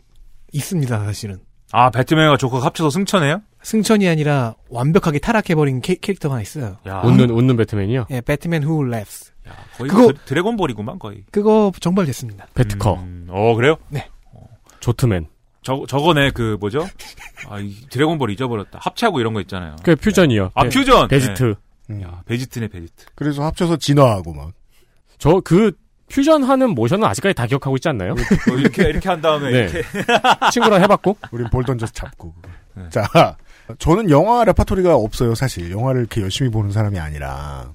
있습니다, 사실은. 아, 배트맨과 조커가 합쳐서 승천해요? 승천이 아니라 완벽하게 타락해버린 캐, 릭터가 있어요. 야. 웃는 웃는 배트맨이요? 예, Batman Who Laughs. 거의 그거- 드- 드래곤볼이구만, 거의. 그거 정발됐습니다. 배트커. 음, 어, 그래요? 네. 조트맨. 저, 저거네, 그, 뭐죠? 아, 이 드래곤볼 잊어버렸다. 합체하고 이런 거 있잖아요. 그 퓨전이요. 아, 베- 퓨전! 베지트. 야, 베지트네, 베지트. 그래서 합쳐서 진화하고 막. 저 그 퓨전하는 모션은 아직까지 다 기억하고 있지 않나요? 뭐 이렇게, 이렇게 한 다음에, 네. 이렇게. 친구랑 해봤고. 우린 볼 던져서 잡고. 네. 자, 저는 영화 레파토리가 없어요, 사실. 영화를 이렇게 열심히 보는 사람이 아니라.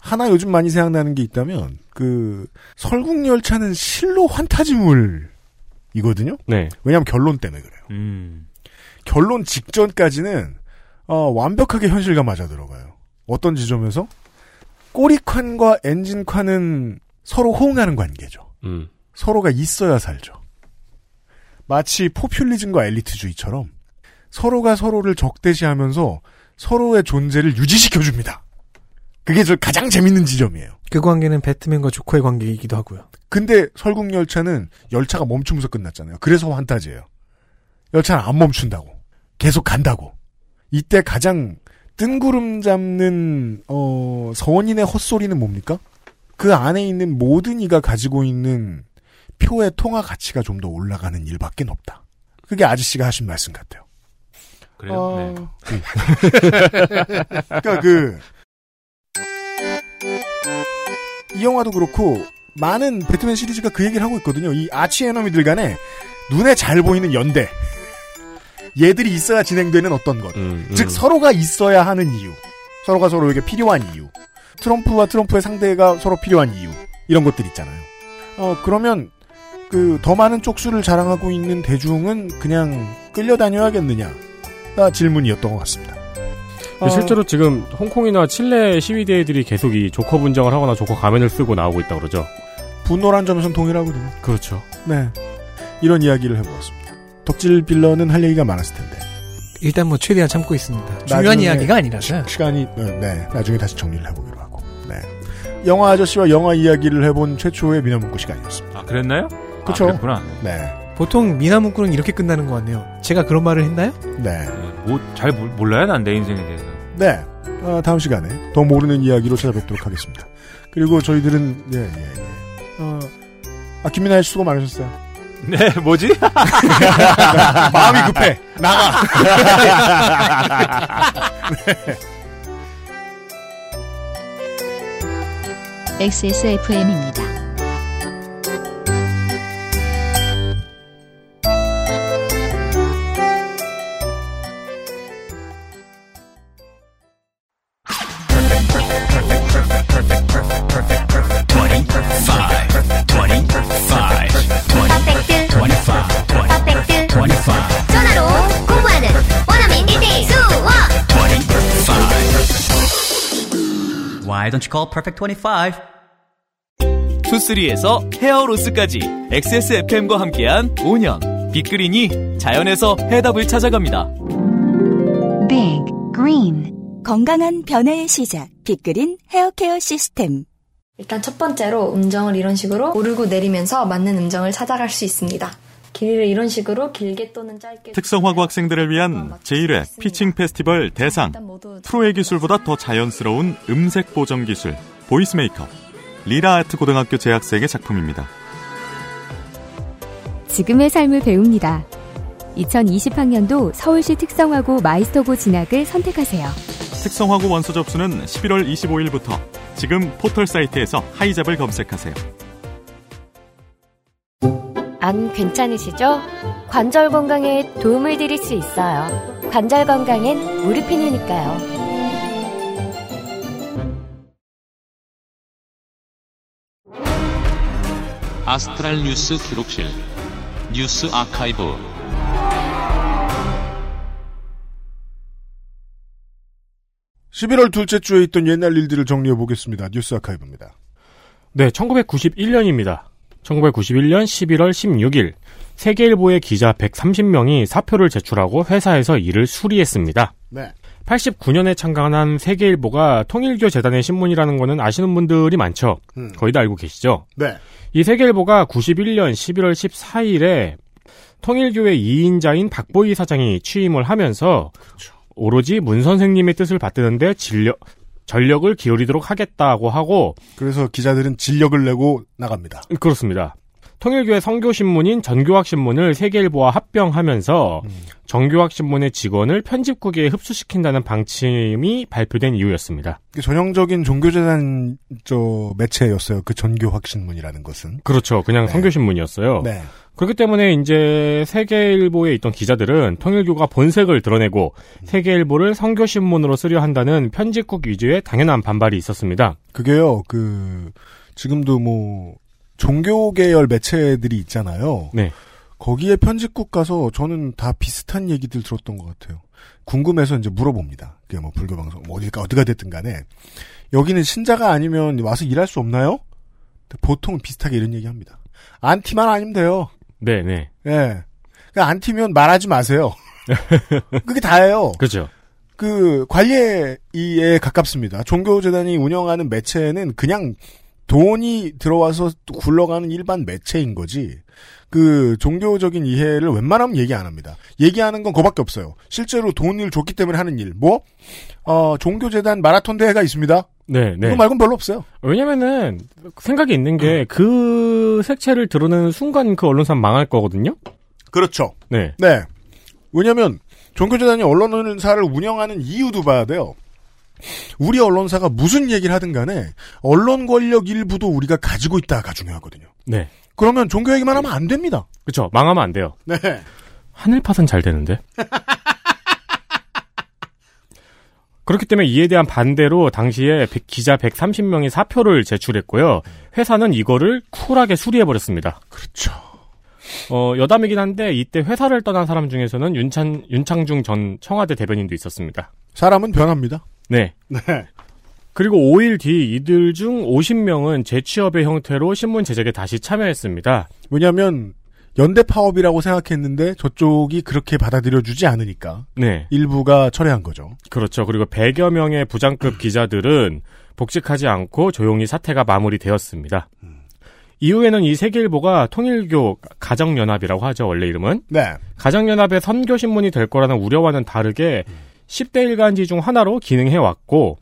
하나 요즘 많이 생각나는 게 있다면, 그, 설국열차는 실로 환타지물이거든요? 네. 왜냐면 결론 때문에 그래요. 음. 결론 직전까지는, 어, 완벽하게 현실과 맞아 들어가요. 어떤 지점에서? 꼬리칸과 엔진칸은 서로 호응하는 관계죠. 음. 서로가 있어야 살죠. 마치 포퓰리즘과 엘리트주의처럼 서로가 서로를 적대시하면서 서로의 존재를 유지시켜줍니다. 그게 저 가장 재밌는 지점이에요. 그 관계는 배트맨과 조커의 관계이기도 하고요. 근데 설국열차는 열차가 멈추면서 끝났잖아요. 그래서 환타지예요. 열차는 안 멈춘다고. 계속 간다고. 이때 가장 뜬구름 잡는 어, 서원인의 헛소리는 뭡니까? 그 안에 있는 모든 이가 가지고 있는 표의 통화 가치가 좀 더 올라가는 일밖에 없다. 그게 아저씨가 하신 말씀 같아요. 그래요? 어, 네. 그러니까 그, 이 영화도 그렇고, 많은 배트맨 시리즈가 그 얘기를 하고 있거든요. 이 아치 에너미들 간에 눈에 잘 보이는 연대. 얘들이 있어야 진행되는 어떤 것. 음, 음. 즉, 서로가 있어야 하는 이유. 서로가 서로에게 필요한 이유. 트럼프와 트럼프의 상대가 서로 필요한 이유. 이런 것들 있잖아요. 어, 그러면, 그, 더 많은 쪽수를 자랑하고 있는 대중은 그냥 끌려다녀야겠느냐. 가 질문이었던 것 같습니다. 어, 실제로 지금 홍콩이나 칠레 시위대들이 계속 이 조커 분장을 하거나 조커 가면을 쓰고 나오고 있다 그러죠. 분노란 점에서는 동일하거든요. 그렇죠. 네. 이런 이야기를 해보았습니다. 덕질 빌런은 할 얘기가 많았을 텐데. 일단 뭐 최대한 참고 있습니다. 중요한 이야기가 아니라서. 시, 간이 네, 나중에 다시 정리를 해보기로 하고. 네. 영화 아저씨와 영화 이야기를 해본 최초의 미나문구 시간이었습니다. 아, 그랬나요? 그쵸? 아. 네. 보통 미나 문구는 이렇게 끝나는 것 같네요. 제가 그런 말을 했나요? 네. 뭐, 잘 몰- 몰라요, 난 내 인생에 대해서. 네. 어, 다음 시간에 더 모르는 이야기로 찾아뵙도록 하겠습니다. 그리고 저희들은 예, 예, 예. 어, 아, 김민아 씨 수고 많으셨어요. 네, 뭐지? 마음이 급해. 나가. 네. XSFM입니다. Why don't you call Perfect 25? 투쓰리에서 헤어로스까지 XSFM과 함께한 5년 빅그린이 자연에서 해답을 찾아갑니다. Big Green 건강한 변화의 시작 빅그린 헤어케어 시스템 일단 첫 번째로 음정을 이런 식으로 오르고 내리면서 맞는 음정을 찾아갈 수 있습니다. 길이를 이런 식으로 길게 또는 짧게 특성화고 학생들을 위한 제1회 피칭 페스티벌 대상 프로의 기술보다 더 자연스러운 음색 보정 기술 보이스 메이커 리라 아트 고등학교 재학생의 작품입니다. 지금의 삶을 배웁니다. 2020학년도 서울시 특성화고 마이스터고 진학을 선택하세요. 특성화고 원서 접수는 11월 25일부터 지금 포털 사이트에서 하이잡을 검색하세요. 안 괜찮으시죠? 관절 건강에 도움을 드릴 수 있어요. 관절 건강엔 무릎핀이니까요. 아스트랄 뉴스 기록실 뉴스 아카이브 11월 둘째 주에 있던 옛날 일들을 정리해 보겠습니다. 뉴스 아카이브입니다. 네, 1991년입니다. 1991년 11월 16일 세계일보의 기자 130명이 사표를 제출하고 회사에서 일을 수리했습니다. 네. 89년에 창간한 세계일보가 통일교 재단의 신문이라는 거는 아시는 분들이 많죠. 음. 거의 다 알고 계시죠. 네. 이 세계일보가 91년 11월 14일에 통일교의 2인자인 박보희 사장이 취임을 하면서 오로지 문 선생님의 뜻을 받드는데 진력, 전력을 기울이도록 하겠다고 하고 그래서 기자들은 진력을 내고 나갑니다. 그렇습니다. 통일교의 성교신문인 전교학신문을 세계일보와 합병하면서 정교학신문의 직원을 편집국에 흡수시킨다는 방침이 발표된 이유였습니다. 그 전형적인 종교재단 저 매체였어요. 그 전교학신문이라는 것은. 그렇죠. 그냥 성교신문이었어요. 네. 그렇기 때문에 이제 세계일보에 있던 기자들은 통일교가 본색을 드러내고 세계일보를 성교신문으로 쓰려 한다는 편집국 위주의 당연한 반발이 있었습니다. 그게요. 그 지금도 뭐 종교 계열 매체들이 있잖아요. 네. 거기에 편집국 가서 저는 다 비슷한 얘기들 들었던 것 같아요. 궁금해서 이제 물어봅니다. 그게 뭐 불교 방송 뭐 어디가 어디가 됐든 간에 여기는 신자가 아니면 와서 일할 수 없나요? 보통 비슷하게 이런 얘기합니다. 안 티만 아니면 돼요. 네, 네. 예. 그 안티면 말하지 마세요. 그게 다예요. 그죠. 그 관리에 가깝습니다. 종교재단이 운영하는 매체는 그냥 돈이 들어와서 굴러가는 일반 매체인 거지. 그 종교적인 이해를 웬만하면 얘기 안 합니다. 얘기하는 건 그밖에 없어요. 실제로 돈을 줬기 때문에 하는 일. 뭐 어, 종교재단 마라톤 대회가 있습니다. 네, 네. 그거 말고는 별로 없어요. 왜냐면은 생각이 있는 게그 색채를 드러내는 순간 그 언론사는 망할 거거든요. 그렇죠. 네. 네. 왜냐면 종교재단이 언론사를 운영하는 이유도 봐야 돼요. 우리 언론사가 무슨 얘기를 하든 간에 언론 권력 일부도 우리가 가지고 있다가 중요하거든요. 네. 그러면 종교 얘기만 하면 안 됩니다. 그렇죠. 망하면 안 돼요. 네. 하늘팟은 잘 되는데. 그렇기 때문에 이에 대한 반대로 당시에 백- 기자 130명이 사표를 제출했고요. 회사는 이거를 쿨하게 수리해버렸습니다. 그렇죠. 어, 여담이긴 한데 이때 회사를 떠난 사람 중에서는 윤찬, 윤창중 전 청와대 대변인도 있었습니다. 사람은 변합니다. 네. 네. 그리고 5일 뒤 이들 중 50명은 재취업의 형태로 신문 제작에 다시 참여했습니다. 왜냐하면 연대 파업이라고 생각했는데 저쪽이 그렇게 받아들여주지 않으니까 네. 일부가 철회한 거죠. 그렇죠. 그리고 100여 명의 부장급 기자들은 복직하지 않고 조용히 사태가 마무리되었습니다. 이후에는 이 세계일보가 통일교 가정연합이라고 하죠. 원래 이름은. 네. 가정연합의 선교신문이 될 거라는 우려와는 다르게 10대 일간지 중 하나로 기능해 왔고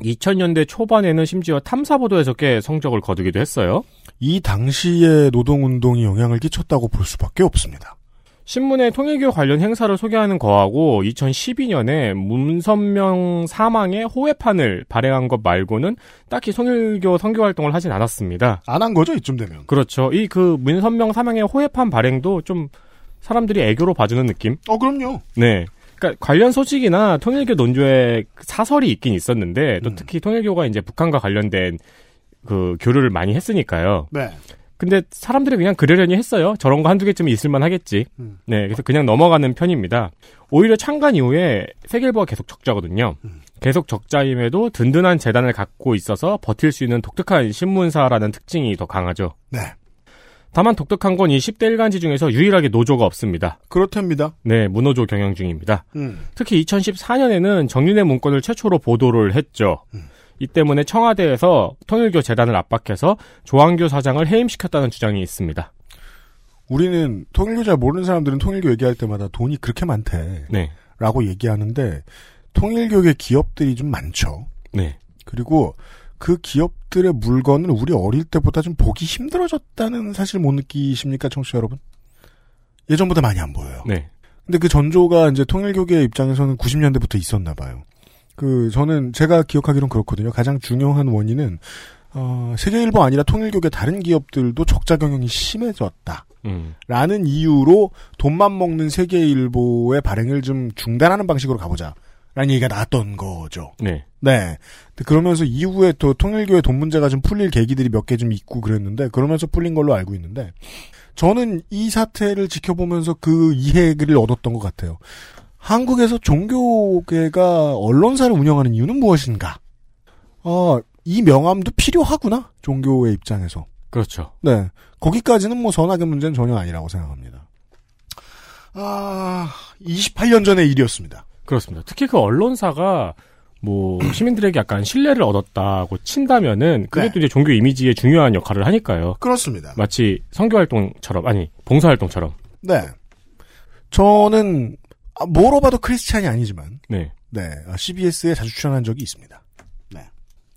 2000년대 초반에는 심지어 탐사보도에서 꽤 성적을 거두기도 했어요. 이 당시의 노동운동이 영향을 끼쳤다고 볼 수밖에 없습니다. 신문에 통일교 관련 행사를 소개하는 거하고 2012년에 문선명 사망의 호외판을 발행한 것 말고는 딱히 통일교 선교 활동을 하진 않았습니다. 안 한 거죠 이쯤 되면. 그렇죠. 이 그 문선명 사망의 호외판 발행도 좀 사람들이 애교로 봐주는 느낌? 어 그럼요. 네. 그러니까 관련 소식이나 통일교 논조에 사설이 있긴 있었는데 또 특히 통일교가 이제 북한과 관련된 그 교류를 많이 했으니까요. 네. 근데 사람들이 그냥 그러려니 했어요. 저런 거 한두 개쯤 있을만 하겠지. 음. 네, 그래서 그냥 넘어가는 편입니다. 오히려 창간 이후에 세계일보가 계속 적자거든요. 계속 적자임에도 든든한 재단을 갖고 있어서 버틸 수 있는 독특한 신문사라는 특징이 더 강하죠. 네. 다만 독특한 건 이 10대 일간지 중에서 유일하게 노조가 없습니다. 그렇답니다. 네, 무노조 경영 중입니다. 음. 특히 2014년에는 정윤의 문건을 최초로 보도를 했죠. 이 때문에 청와대에서 통일교 재단을 압박해서 조항교 사장을 해임시켰다는 주장이 있습니다. 우리는 통일교 잘 모르는 사람들은 통일교 얘기할 때마다 돈이 그렇게 많대. 네. 라고 얘기하는데 통일교의 기업들이 좀 많죠. 네. 그리고 그 기업들의 물건은 우리 어릴 때보다 좀 보기 힘들어졌다는 사실 못 느끼십니까, 청취자 여러분? 예전보다 많이 안 보여요. 네. 근데 그 전조가 이제 통일교계 입장에서는 90년대부터 있었나 봐요. 그 저는 제가 기억하기론 그렇거든요. 가장 중요한 원인은 어, 세계일보 아니라 통일교계 다른 기업들도 적자 경영이 심해졌다. 음. 라는 이유로 돈만 먹는 세계일보의 발행을 좀 중단하는 방식으로 가보자. 라는 얘기가 나왔던 거죠. 네. 네. 그러면서 이후에 또 통일교의 돈 문제가 좀 풀릴 계기들이 몇 개 좀 있고 그랬는데, 그러면서 풀린 걸로 알고 있는데, 저는 이 사태를 지켜보면서 그 이해를 얻었던 것 같아요. 한국에서 종교계가 언론사를 운영하는 이유는 무엇인가? 어, 이 명함도 필요하구나. 종교의 입장에서. 그렇죠. 네. 거기까지는 뭐 선악의 문제는 전혀 아니라고 생각합니다. 아, 28년 전의 일이었습니다. 그렇습니다. 특히 그 언론사가 뭐 시민들에게 약간 신뢰를 얻었다고 친다면은 그게 네. 또 이제 종교 이미지에 중요한 역할을 하니까요. 그렇습니다. 마치 선교 활동처럼 아니 봉사 활동처럼. 네. 저는 아, 뭐로 봐도 크리스찬이 아니지만 네. 네, CBS에 자주 출연한 적이 있습니다. 네.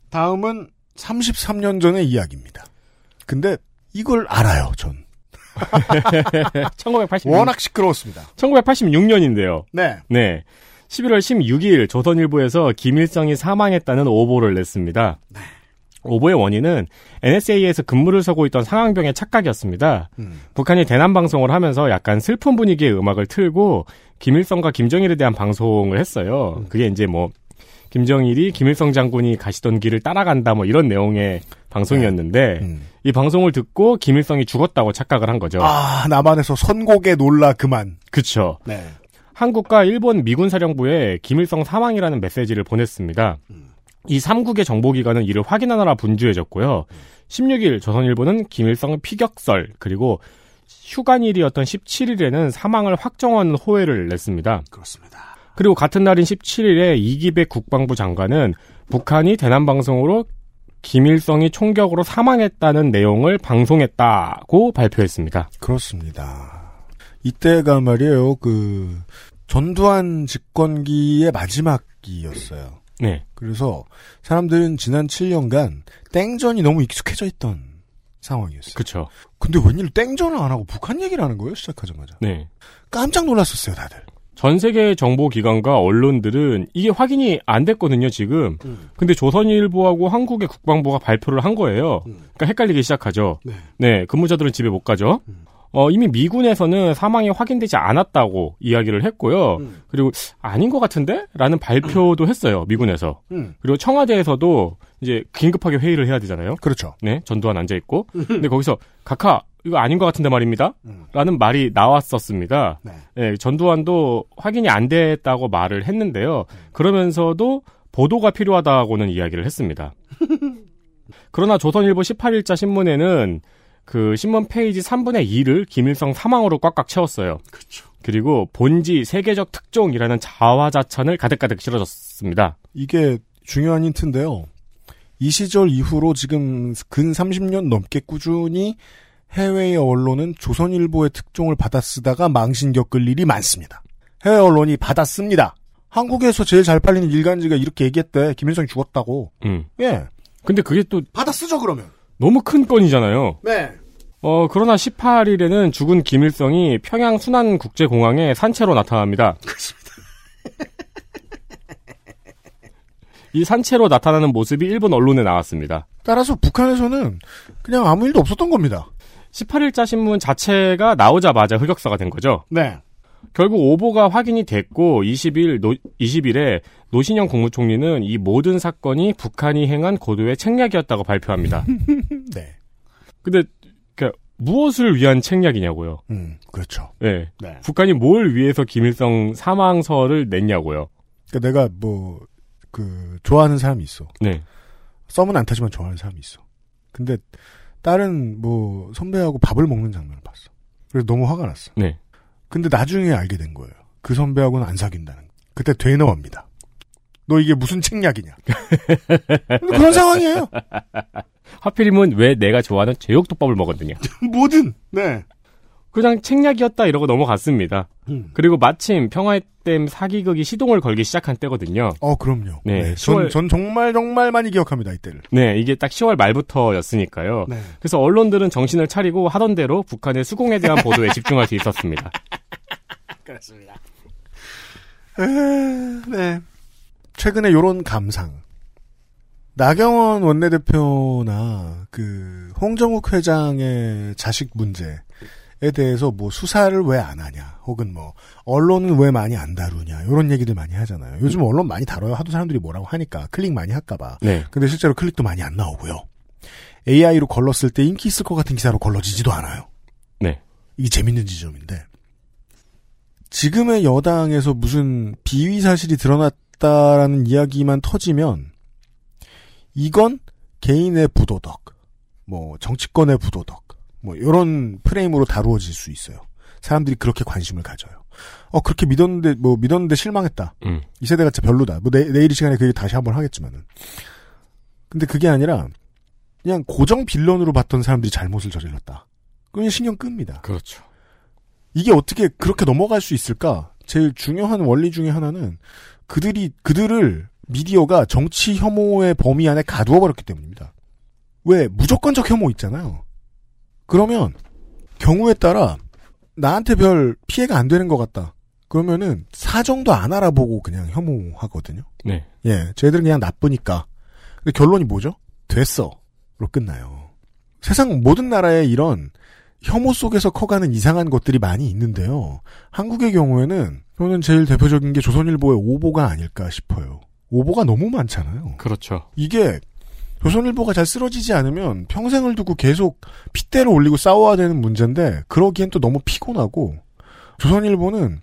다음은 33년 전의 이야기입니다. 근데 이걸 알아요, 전. 1986. 워낙 시끄러웠습니다. 1986년인데요. 네. 네. 11월 16일 조선일보에서 김일성이 사망했다는 오보를 냈습니다. 오보의 원인은 NSA에서 근무를 서고 있던 상황병의 착각이었습니다. 북한이 대남 방송을 하면서 약간 슬픈 분위기의 음악을 틀고 김일성과 김정일에 대한 방송을 했어요. 그게 이제 뭐 김정일이 김일성 장군이 가시던 길을 따라간다 뭐 이런 내용의 방송이었는데 이 방송을 듣고 김일성이 죽었다고 착각을 한 거죠. 아, 남한에서 선곡에 놀라 그만. 그쵸. 네. 한국과 일본 미군 사령부에 김일성 사망이라는 메시지를 보냈습니다. 이 3국의 정보기관은 이를 확인하느라 분주해졌고요. 16일 조선일보는 김일성 피격설 그리고 휴관일이었던 17일에는 사망을 확정한 호해를 냈습니다. 그렇습니다. 그리고 같은 날인 17일에 이기백 국방부 장관은 북한이 대남 방송으로 김일성이 총격으로 사망했다는 내용을 방송했다고 발표했습니다. 그렇습니다. 이때가 말이에요, 그, 전두환 집권기의 마지막이었어요. 네. 그래서 사람들은 지난 7년간 땡전이 너무 익숙해져 있던 상황이었어요. 그쵸. 근데 웬일 땡전을 안 하고 북한 얘기를 하는 거예요, 시작하자마자. 네. 깜짝 놀랐었어요, 다들. 전 세계 정보 기관과 언론들은 이게 확인이 안 됐거든요, 지금. 근데 조선일보하고 한국의 국방부가 발표를 한 거예요. 그러니까 헷갈리기 시작하죠. 네. 근무자들은 집에 못 가죠. 어, 이미 미군에서는 사망이 확인되지 않았다고 이야기를 했고요. 그리고 아닌 것 같은데? 라는 발표도 했어요, 미군에서. 음. 그리고 청와대에서도 이제 긴급하게 회의를 해야 되잖아요. 그렇죠. 네, 전두환 앉아있고. 근데 거기서, 각하, 이거 아닌 것 같은데 말입니다. 라는 말이 나왔었습니다. 네, 전두환도 확인이 안 됐다고 말을 했는데요. 그러면서도 보도가 필요하다고는 이야기를 했습니다. 그러나 조선일보 18일자 신문에는 그 신문 페이지 3분의 2를 김일성 사망으로 꽉꽉 채웠어요. 그리고 본지 세계적 특종이라는 자화자찬을 가득가득 실어줬습니다. 이게 중요한 힌트인데요. 이 시절 이후로 지금 근 30년 넘게 꾸준히 해외의 언론은 조선일보의 특종을 받아 쓰다가 망신 겪을 일이 많습니다. 해외 언론이 받아 씁니다. 한국에서 제일 잘 팔리는 일간지가 이렇게 얘기했대. 김일성이 죽었다고. 음. 예. 근데 그게 또 받아 쓰죠 그러면. 너무 큰 건이잖아요. 네. 어, 그러나 18일에는 죽은 김일성이 평양 순안국제공항에 산채로 나타납니다. 이 산채로 나타나는 모습이 일본 언론에 나왔습니다. 따라서 북한에서는 그냥 아무 일도 없었던 겁니다. 18일자 신문 자체가 나오자마자 흑역사가 된 거죠. 네. 결국 오보가 확인이 됐고 20일 노, 20일에 노신영 국무총리는 이 모든 사건이 북한이 행한 고도의 책략이었다고 발표합니다. 네. 근데 그러니까 무엇을 위한 책략이냐고요. 음, 그렇죠. 네. 네. 북한이 뭘 위해서 김일성 사망설을 냈냐고요. 그러니까 내가 뭐 그 좋아하는 사람이 있어. 네. 썸은 안 타지만 좋아하는 사람이 있어. 근데 다른 뭐 선배하고 밥을 먹는 장면을 봤어. 그래서 너무 화가 났어. 네. 근데 나중에 알게 된 거예요. 그 선배하고는 안 사귄다는 거. 그때 되너합니다. 너 이게 무슨 책략이냐. 그런 상황이에요. 하필이면 왜 내가 좋아하는 제육덮밥을 먹었느냐. 뭐든. 네. 그냥 책략이었다 이러고 넘어갔습니다. 음. 그리고 마침 평화댐 사기극이 시동을 걸기 시작한 때거든요. 어, 그럼요. 네. 네, 전, 10월, 전 정말 정말 많이 기억합니다, 이때를. 네, 이게 딱 10월 말부터였으니까요. 네. 그래서 언론들은 정신을 차리고 하던 대로 북한의 수공에 대한 보도에 집중할 수 있었습니다. 그렇습니다. 네. 최근에 요런 감상. 나경원 원내대표나 그 홍정욱 회장의 자식 문제에 대해서 뭐 수사를 왜 안 하냐, 혹은 뭐 언론은 왜 많이 안 다루냐 이런 얘기들 많이 하잖아요. 요즘 언론 많이 다뤄요. 하도 사람들이 뭐라고 하니까 클릭 많이 할까봐. 네. 근데 실제로 클릭도 많이 안 나오고요. AI로 걸렀을 때 인기 있을 것 같은 기사로 걸러지지도 않아요. 네. 이게 재밌는 지점인데 지금의 여당에서 무슨 비위 사실이 드러났다라는 이야기만 터지면 이건 개인의 부도덕, 뭐 정치권의 부도덕, 뭐 이런 프레임으로 다루어질 수 있어요. 사람들이 그렇게 관심을 가져요. 어 그렇게 믿었는데 뭐 믿었는데 실망했다. 음. 이 세대가 진짜 별로다. 뭐 내, 내일 이 시간에 그 얘기 다시 한번 하겠지만은. 근데 그게 아니라 그냥 고정 빌런으로 봤던 사람들이 잘못을 저질렀다. 그냥 신경 끕니다. 그렇죠. 이게 어떻게 그렇게 넘어갈 수 있을까? 제일 중요한 원리 중에 하나는 그들이 그들을 미디어가 정치 혐오의 범위 안에 가두어 버렸기 때문입니다. 왜 무조건적 혐오 있잖아요. 그러면 경우에 따라 나한테 별 피해가 안 되는 것 같다. 그러면은 사정도 안 알아보고 그냥 혐오하거든요. 네. 예, 쟤들은 그냥 나쁘니까. 근데 결론이 뭐죠? 됐어. 로 끝나요. 세상 모든 나라에 이런 혐오 속에서 커가는 이상한 것들이 많이 있는데요. 한국의 경우에는 저는 제일 대표적인 게 조선일보의 오보가 아닐까 싶어요. 오보가 너무 많잖아요. 그렇죠. 이게 조선일보가 잘 쓰러지지 않으면 평생을 두고 계속 핏대를 올리고 싸워야 되는 문제인데 그러기엔 또 너무 피곤하고 조선일보는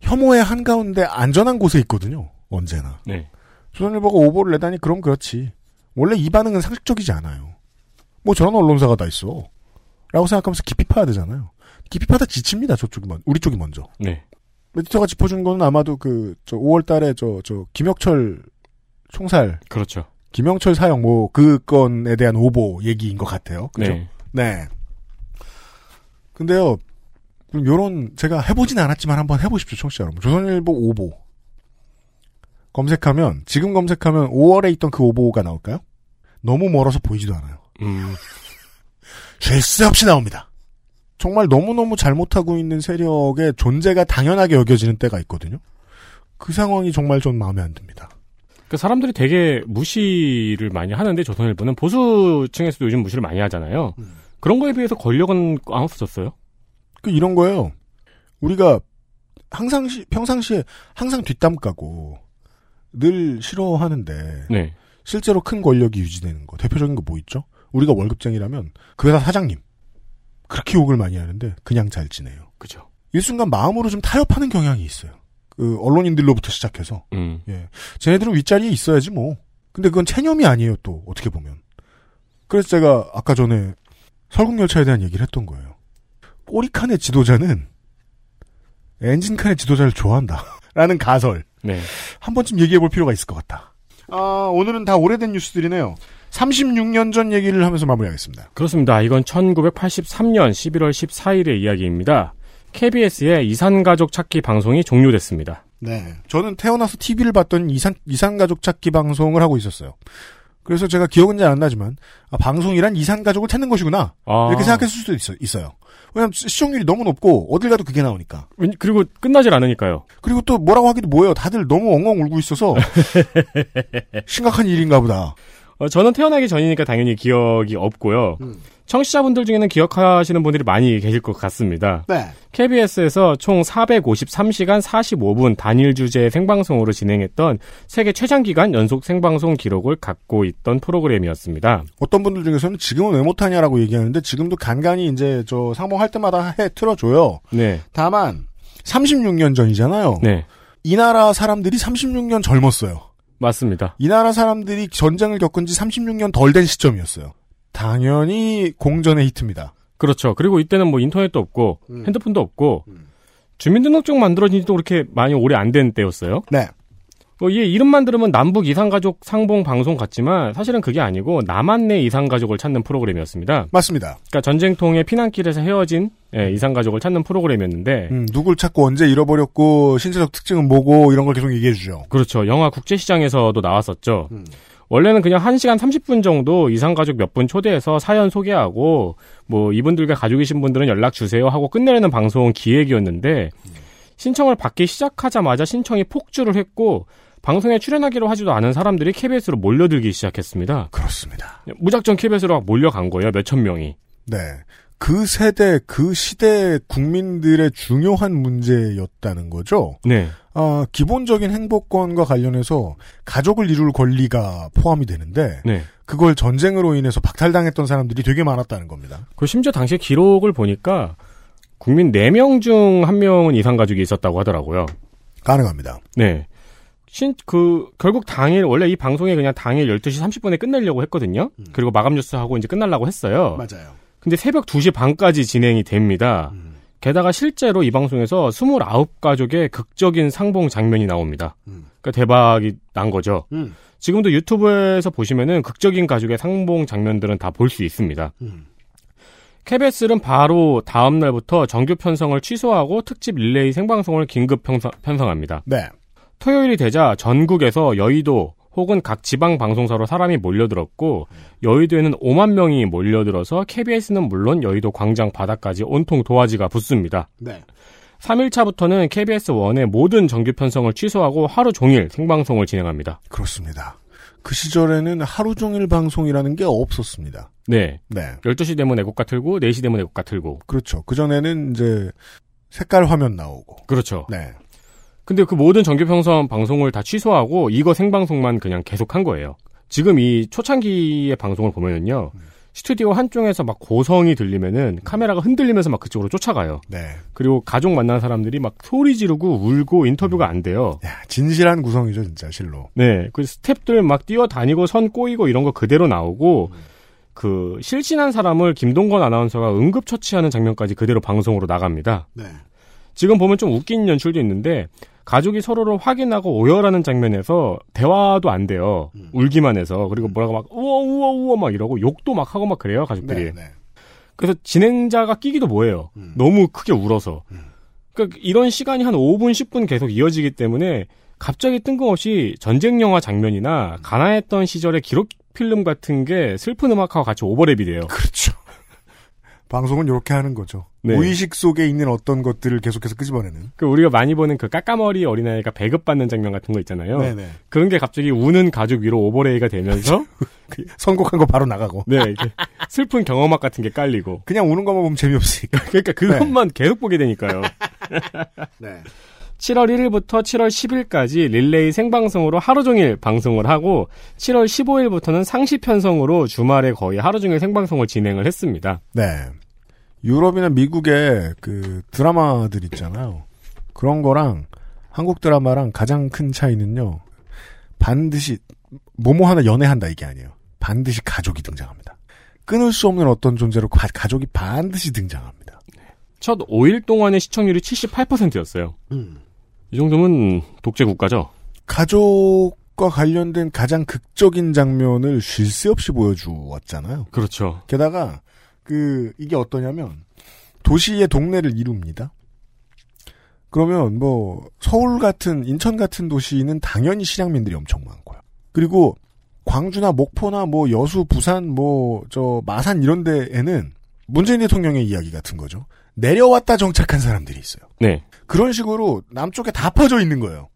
혐오의 한가운데 안전한 곳에 있거든요. 언제나. 네. 조선일보가 오보를 내다니 그럼 그렇지. 원래 이 반응은 상식적이지 않아요. 뭐 저런 언론사가 다 있어. 라고 생각하면서 깊이 파야 되잖아요. 깊이 파다 지칩니다. 저쪽이 먼, 우리 쪽이 먼저. 네. 에디터가 짚어준 거는 아마도 그, 저, 5월 달에 저, 저, 김혁철 총살. 그렇죠. 김영철 사형 뭐, 그 건에 대한 오보 얘기인 것 같아요. 그죠? 네. 네. 근데요, 그럼 요런, 제가 해보진 않았지만 한번 해보십시오, 청취자 여러분. 조선일보 오보. 검색하면, 지금 검색하면 5월에 있던 그 오보가 나올까요? 너무 멀어서 보이지도 않아요. 음. 쉴 새 없이 나옵니다. 정말 너무너무 잘못하고 있는 세력의 존재가 당연하게 여겨지는 때가 있거든요. 그 상황이 정말 전 마음에 안 듭니다. 그 사람들이 되게 무시를 많이 하는데 조선일보는 보수층에서도 요즘 무시를 많이 하잖아요. 그런 거에 비해서 권력은 안 없어졌어요. 그 이런 거예요. 우리가 항상 시, 평상시에 항상 뒷담 까고 늘 싫어하는데 네. 실제로 큰 권력이 유지되는 거 대표적인 거 뭐 있죠? 우리가 월급쟁이라면 그 회사 사장님 그렇게 욕을 많이 하는데 그냥 잘 지내요. 그죠. 일순간 마음으로 좀 타협하는 경향이 있어요. 그 언론인들로부터 시작해서 음. 예, 쟤네들은 윗자리에 있어야지 뭐. 근데 그건 체념이 아니에요 또 어떻게 보면. 그래서 제가 아까 전에 설국열차에 대한 얘기를 했던 거예요. 꼬리칸의 지도자는 엔진칸의 지도자를 좋아한다. 라는 가설. 네. 한 번쯤 얘기해 볼 필요가 있을 것 같다. 아, 오늘은 다 오래된 뉴스들이네요. 36년 전 얘기를 하면서 마무리하겠습니다. 그렇습니다. 이건 1983년 11월 14일의 이야기입니다. KBS의 이산가족 찾기 방송이 종료됐습니다. 네. 저는 태어나서 TV를 봤던 이산, 이산가족 찾기 방송을 하고 있었어요. 그래서 제가 기억은 잘 안 나지만, 아, 방송이란 이산가족을 찾는 것이구나. 아. 이렇게 생각했을 수도 있어, 있어요. 왜냐면 시청률이 너무 높고, 어딜 가도 그게 나오니까. 왠- 그리고 끝나질 않으니까요. 그리고 또 뭐라고 하기도 뭐예요. 다들 너무 엉엉 울고 있어서, 심각한 일인가 보다. 어, 저는 태어나기 전이니까 당연히 기억이 없고요. 청취자분들 중에는 기억하시는 분들이 많이 계실 것 같습니다. 네. KBS에서 총 453시간 45분 단일 주제 생방송으로 진행했던 세계 최장기간 연속 생방송 기록을 갖고 있던 프로그램이었습니다. 어떤 분들 중에서는 지금은 왜 못하냐라고 얘기하는데, 지금도 간간히 이제 저 상봉할 때마다 해, 틀어줘요. 네. 다만, 36년 전이잖아요. 네. 이 나라 사람들이 36년 젊었어요. 맞습니다. 이 나라 사람들이 전쟁을 겪은 지 36년 덜 된 시점이었어요. 당연히 공전의 히트입니다. 그렇죠. 그리고 이때는 뭐 인터넷도 없고 음. 핸드폰도 없고 주민등록증 만들어진 지도 그렇게 많이 오래 안 된 때였어요. 네. 뭐, 이 이름만 들으면 남북 이산가족 상봉 방송 같지만 사실은 그게 아니고 남한 내 이산가족을 찾는 프로그램이었습니다. 맞습니다. 그러니까 전쟁통의 피난길에서 헤어진 예, 이산가족을 찾는 프로그램이었는데 음, 누굴 찾고 언제 잃어버렸고 신체적 특징은 뭐고 이런 걸 계속 얘기해 주죠. 그렇죠. 영화 국제시장에서도 나왔었죠. 음. 원래는 그냥 1시간 30분 정도 이산가족 몇 분 초대해서 사연 소개하고 뭐 이분들과 가족이신 분들은 연락 주세요 하고 끝내는 방송 기획이었는데 신청을 받기 시작하자마자 신청이 폭주를 했고 방송에 출연하기로 하지도 않은 사람들이 KBS로 몰려들기 시작했습니다. 그렇습니다. 무작정 KBS로 막 몰려간 거예요. 몇천 명이. 네. 그 세대, 그 시대 국민들의 중요한 문제였다는 거죠. 네. 아, 기본적인 행복권과 관련해서 가족을 이룰 권리가 포함이 되는데 네. 그걸 전쟁으로 인해서 박탈당했던 사람들이 되게 많았다는 겁니다. 그 심지어 당시에 기록을 보니까 국민 4명 중 1명은 이산가족이 있었다고 하더라고요. 가능합니다. 네. 신, 그, 결국 당일, 원래 이 방송이 그냥 당일 12시 30분에 끝내려고 했거든요. 그리고 마감 뉴스 하고 이제 끝나려고 했어요. 맞아요. 근데 새벽 2시 반까지 진행이 됩니다. 게다가 실제로 이 방송에서 29가족의 극적인 상봉 장면이 나옵니다. 그러니까 대박이 난 거죠. 음. 지금도 유튜브에서 보시면은 극적인 가족의 상봉 장면들은 다 볼 수 있습니다. KBS는 바로 다음 날부터 정규 편성을 취소하고 특집 릴레이 생방송을 긴급 편성, 편성합니다. 네. 토요일이 되자 전국에서 여의도 혹은 각 지방 방송사로 사람이 몰려들었고 여의도에는 5만 명이 몰려들어서 KBS는 물론 여의도 광장 바닥까지 온통 도화지가 붙습니다. 네. 3일차부터는 KBS 원의 모든 정규 편성을 취소하고 하루 종일 생방송을 진행합니다. 그렇습니다. 그 시절에는 하루 종일 방송이라는 게 없었습니다. 네. 네. 12시 되면 애국가 틀고 4시 되면 애국가 틀고. 그렇죠. 그전에는 이제 색깔 화면 나오고. 그렇죠. 네. 근데 그 모든 정규 편성 방송을 다 취소하고 이거 생방송만 그냥 계속한 거예요. 지금 이 초창기의 방송을 보면은요. 스튜디오 한쪽에서 막 고성이 들리면은 카메라가 흔들리면서 막 그쪽으로 쫓아가요. 네. 그리고 가족 만난 사람들이 막 소리 지르고 울고 인터뷰가 안 돼요. 진실한 구성이죠, 진짜 실로. 네. 그 스탭들 막 뛰어다니고 선 꼬이고 이런 거 그대로 나오고 그 실신한 사람을 김동건 아나운서가 응급 처치하는 장면까지 그대로 방송으로 나갑니다. 네. 지금 보면 좀 웃긴 연출도 있는데 가족이 서로를 확인하고 오열하는 장면에서 대화도 안 돼요. 울기만 해서 그리고 뭐라고 막 우와 우와 우와 막 이러고 욕도 막 하고 막 그래요 가족들이. 네, 그래서 진행자가 끼기도 뭐해요. 너무 크게 울어서. 그러니까 이런 시간이 한 5분 10분 계속 이어지기 때문에 갑자기 뜬금없이 전쟁 영화 장면이나 가난했던 시절의 기록 필름 같은 게 슬픈 음악하고 같이 오버랩이 돼요. 그렇죠. 방송은 이렇게 하는 거죠. 네. 무의식 속에 있는 어떤 것들을 계속해서 끄집어내는. 그 우리가 많이 보는 그 까까머리 어린아이가 배급받는 장면 같은 거 있잖아요. 네네. 그런 게 갑자기 우는 가족 위로 오버레이가 되면서 그 선곡한 거 바로 나가고. 네, 슬픈 경험악 같은 게 깔리고. 그냥 우는 것만 보면 재미없으니까. 그러니까 그것만 계속 보게 되니까요. 네. 7월 1일부터 7월 10일까지 릴레이 생방송으로 하루 종일 방송을 하고 7월 15일부터는 상시 편성으로 주말에 거의 하루 종일 생방송을 진행을 했습니다. 네. 유럽이나 미국의 그 드라마들 있잖아요. 그런 거랑 한국 드라마랑 가장 큰 차이는요. 반드시 뭐뭐 하나 연애한다 이게 아니에요. 반드시 가족이 등장합니다. 끊을 수 없는 어떤 존재로 가, 가족이 반드시 등장합니다. 첫 5일 동안의 시청률이 78%였어요. 이 정도면 독재 국가죠. 가족과 관련된 가장 극적인 장면을 쉴 새 없이 보여주었잖아요. 그렇죠. 게다가 그 이게 어떠냐면 도시의 동네를 이룹니다. 그러면 뭐 서울 같은 인천 같은 도시는 당연히 실향민들이 엄청 많고요. 그리고 광주나 목포나 뭐 여수, 부산, 뭐 저 마산 이런 데에는 문재인 대통령의 이야기 같은 거죠. 내려왔다 정착한 사람들이 있어요. 네. 그런 식으로 남쪽에 다 퍼져 있는 거예요.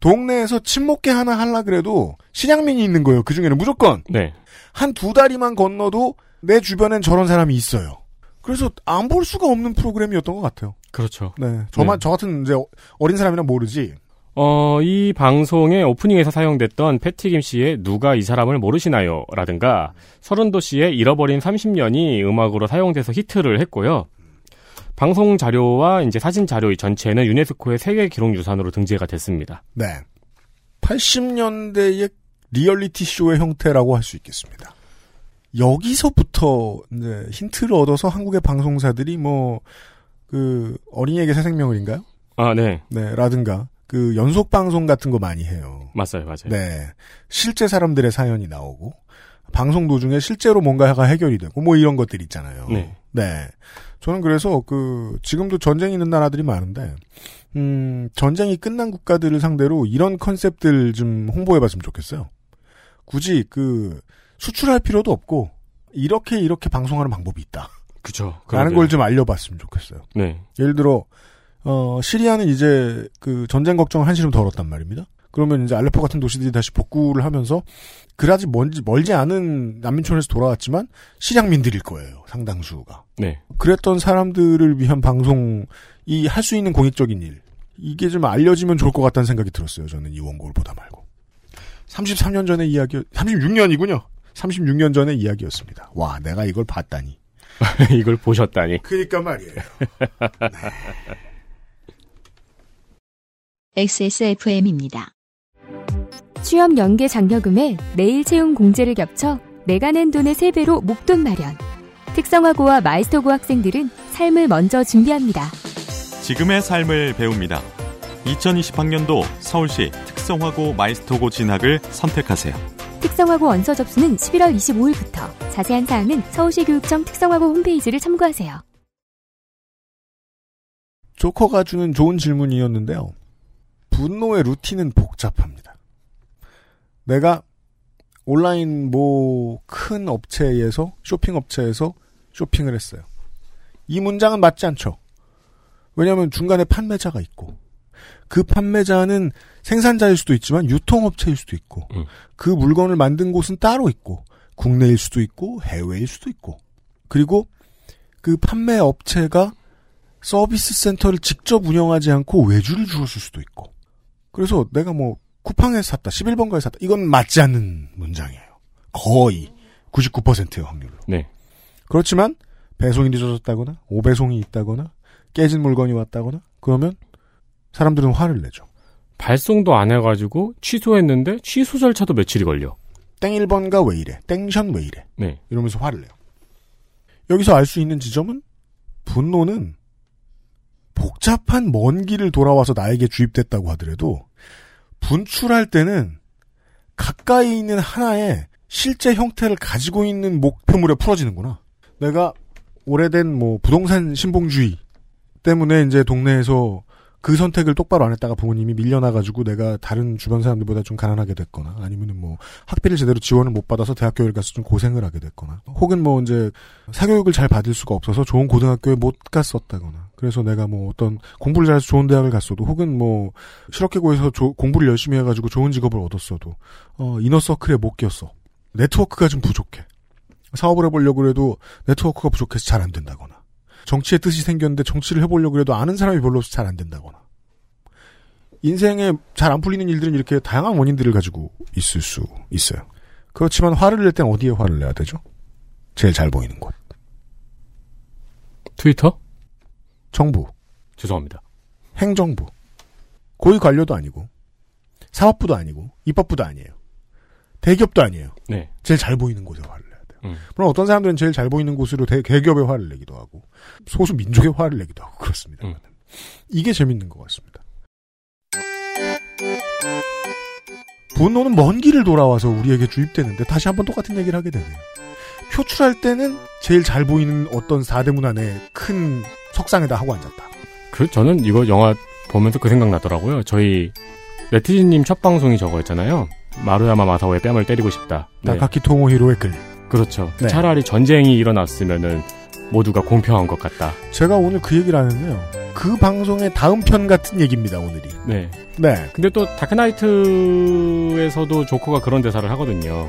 동네에서 친목계 하나 하려 그래도 실향민이 있는 거예요. 그 중에는 무조건. 네. 한 두 다리만 건너도 내 주변엔 저런 사람이 있어요. 그래서 안 볼 수가 없는 프로그램이었던 것 같아요. 그렇죠. 네. 저만, 저 같은 이제 어린 사람이랑 모르지. 어, 이 방송의 오프닝에서 사용됐던 패티김 씨의 누가 이 사람을 모르시나요? 라든가 서른도 씨의 잃어버린 30년이 음악으로 사용돼서 히트를 했고요. 방송 자료와 이제 사진 자료 전체는 유네스코의 세계 기록 유산으로 등재가 됐습니다. 네. 80년대의 리얼리티 쇼의 형태라고 할 수 있겠습니다. 여기서부터 이제 힌트를 얻어서 한국의 방송사들이 뭐 그 어린이에게 새 생명을인가요? 아, 네. 네, 라든가 그 연속 방송 같은 거 많이 해요. 맞아요, 맞아요. 네. 실제 사람들의 사연이 나오고 방송 도중에 실제로 뭔가가 해결이 되고 뭐 이런 것들 있잖아요. 네. 네. 저는 그래서 그 지금도 전쟁 있는 나라들이 많은데 음, 전쟁이 끝난 국가들을 상대로 이런 컨셉들 좀 홍보해 봤으면 좋겠어요. 굳이 그 수출할 필요도 없고 이렇게 이렇게 방송하는 방법이 있다. 그죠. 라는 걸 좀 알려봤으면 좋겠어요. 네. 예를 들어 어, 시리아는 이제 그 전쟁 걱정을 한시름 덜었단 말입니다. 그러면 이제 알레포 같은 도시들이 다시 복구를 하면서 그다지 멀지, 멀지 않은 난민촌에서 돌아왔지만 시량민들일 거예요. 상당수가. 네. 그랬던 사람들을 위한 방송 이 할 수 있는 공익적인 일 이게 좀 알려지면 좋을 것 같다는 생각이 들었어요. 저는 이 원고를 보다 말고 33년 전의 이야기 36년이군요. 36년 전의 이야기였습니다. 와 내가 이걸 봤다니. 이걸 보셨다니. 그니까 말이에요. XSFM입니다. 취업 연계 장려금에 내일 채용 공제를 겹쳐 내가 낸 돈의 3배로 목돈 마련. 특성화고와 마이스터고 학생들은 삶을 먼저 준비합니다. 지금의 삶을 배웁니다. 2020학년도 서울시 특성화고 마이스터고 진학을 선택하세요. 특성화고 원서 접수는 11월 25일부터. 자세한 사항은 서울시 교육청 특성화고 홈페이지를 참고하세요. 조커가 주는 좋은 질문이었는데요. 분노의 루틴은 복잡합니다. 내가 온라인 뭐 큰 업체에서 쇼핑 업체에서 쇼핑을 했어요. 이 문장은 맞지 않죠. 왜냐하면 중간에 판매자가 있고 그 판매자는 생산자일 수도 있지만 유통업체일 수도 있고 그 물건을 만든 곳은 따로 있고 국내일 수도 있고 해외일 수도 있고. 그리고 그 판매 업체가 서비스 센터를 직접 운영하지 않고 외주를 주었을 수도 있고. 그래서 내가 뭐 쿠팡에서 샀다 11번가에 샀다 이건 맞지 않는 문장이에요. 거의 99%의 확률로. 네. 그렇지만 배송이 늦어졌다거나 오배송이 있다거나 깨진 물건이 왔다거나 그러면 사람들은 화를 내죠 발송도 안 해가지고 취소했는데 취소 절차도 며칠이 걸려. 땡 1번가 왜 이래 땡션 왜 이래 네. 이러면서 화를 내요 여기서 알 수 있는 지점은 분노는 복잡한 먼 길을 돌아와서 나에게 주입됐다고 하더라도 분출할 때는 가까이 있는 하나의 실제 형태를 가지고 있는 목표물에 풀어지는구나. 내가 오래된 뭐 부동산 신봉주의 때문에 이제 동네에서 그 선택을 똑바로 안 했다가 부모님이 밀려나가지고 내가 다른 주변 사람들보다 좀 가난하게 됐거나 아니면은 뭐 학비를 제대로 지원을 못 받아서 대학교를 가서 좀 고생을 하게 됐거나 혹은 뭐 이제 사교육을 잘 받을 수가 없어서 좋은 고등학교에 못 갔었다거나 그래서 내가 뭐 어떤 공부를 잘해서 좋은 대학을 갔어도 혹은 뭐 실업계고에서 조- 공부를 열심히 해가지고 좋은 직업을 얻었어도 어 이너서클에 못 꼈어. 네트워크가 좀 부족해. 사업을 해보려고 해도 네트워크가 부족해서 잘 안 된다거나 정치의 뜻이 생겼는데 정치를 해보려고 해도 아는 사람이 별로 없어서 잘안 된다거나 인생에 잘 안 풀리는 일들은 이렇게 다양한 원인들을 가지고 있을 수 있어요. 그렇지만 화를 낼 땐 어디에 화를 내야 되죠? 제일 잘 보이는 곳. 트위터? 정부. 죄송합니다. 행정부. 고위 관료도 아니고 사업부도 아니고 입법부도 아니에요. 대기업도 아니에요. 네. 제일 잘 보이는 곳에 화를. 음. 물론 어떤 사람들은 제일 잘 보이는 곳으로 대, 대기업에 화를 내기도 하고 소수 민족에 화를 내기도 하고 그렇습니다. 음. 이게 재밌는 것 같습니다. 분노는 먼 길을 돌아와서 우리에게 주입되는데 다시 한번 똑같은 얘기를 하게 되네요. 표출할 때는 제일 잘 보이는 어떤 사대문 안에 큰 석상에다 하고 앉았다. 그 저는 이거 영화 보면서 그 생각 나더라고요. 저희 네티즌님 첫 방송이 저거였잖아요. 마루야마 마사오의 뺨을 때리고 싶다. 네. 나카키 토모히로의 글. 그렇죠. 네. 차라리 전쟁이 일어났으면은 모두가 공평한 것 같다. 제가 오늘 그 얘기를 하는데요. 그 방송의 다음 편 같은 얘기입니다, 오늘이. 네. 네. 근데 또 다크나이트에서도 조커가 그런 대사를 하거든요.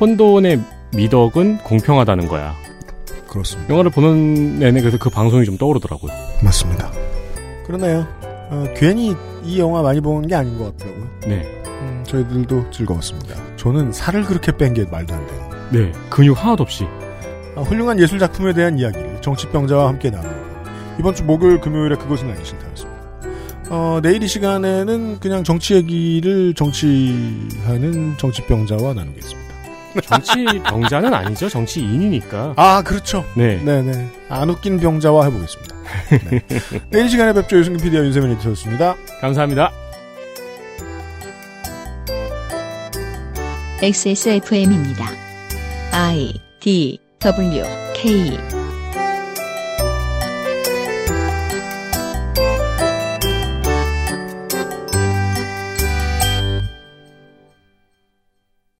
혼돈의 미덕은 공평하다는 거야. 그렇습니다. 영화를 보는 내내 그래서 그 방송이 좀 떠오르더라고요. 맞습니다. 그러네요. 어, 괜히 이 영화 많이 보는 게 아닌 것 같더라고요. 네. 음, 저희들도 즐거웠습니다. 저는 살을 그렇게 뺀 게 말도 안 돼요. 네. 근육 하나도 없이. 아, 훌륭한 예술 작품에 대한 이야기를 정치병자와 함께 나누고 이번 주 목요일 금요일에 그것은 아니 싫다였습니다. 어, 내일 이 시간에는 그냥 정치 얘기를 정치하는 정치병자와 나누겠습니다. 정치 병자는 아니죠. 정치인이니까. 아, 그렇죠. 네. 네네. 안 웃긴 병자와 해보겠습니다. 네. 내일 이 시간에 뵙죠. 유승균 PD와 윤세민 에디터였습니다. 감사합니다. XSFM입니다. I D W K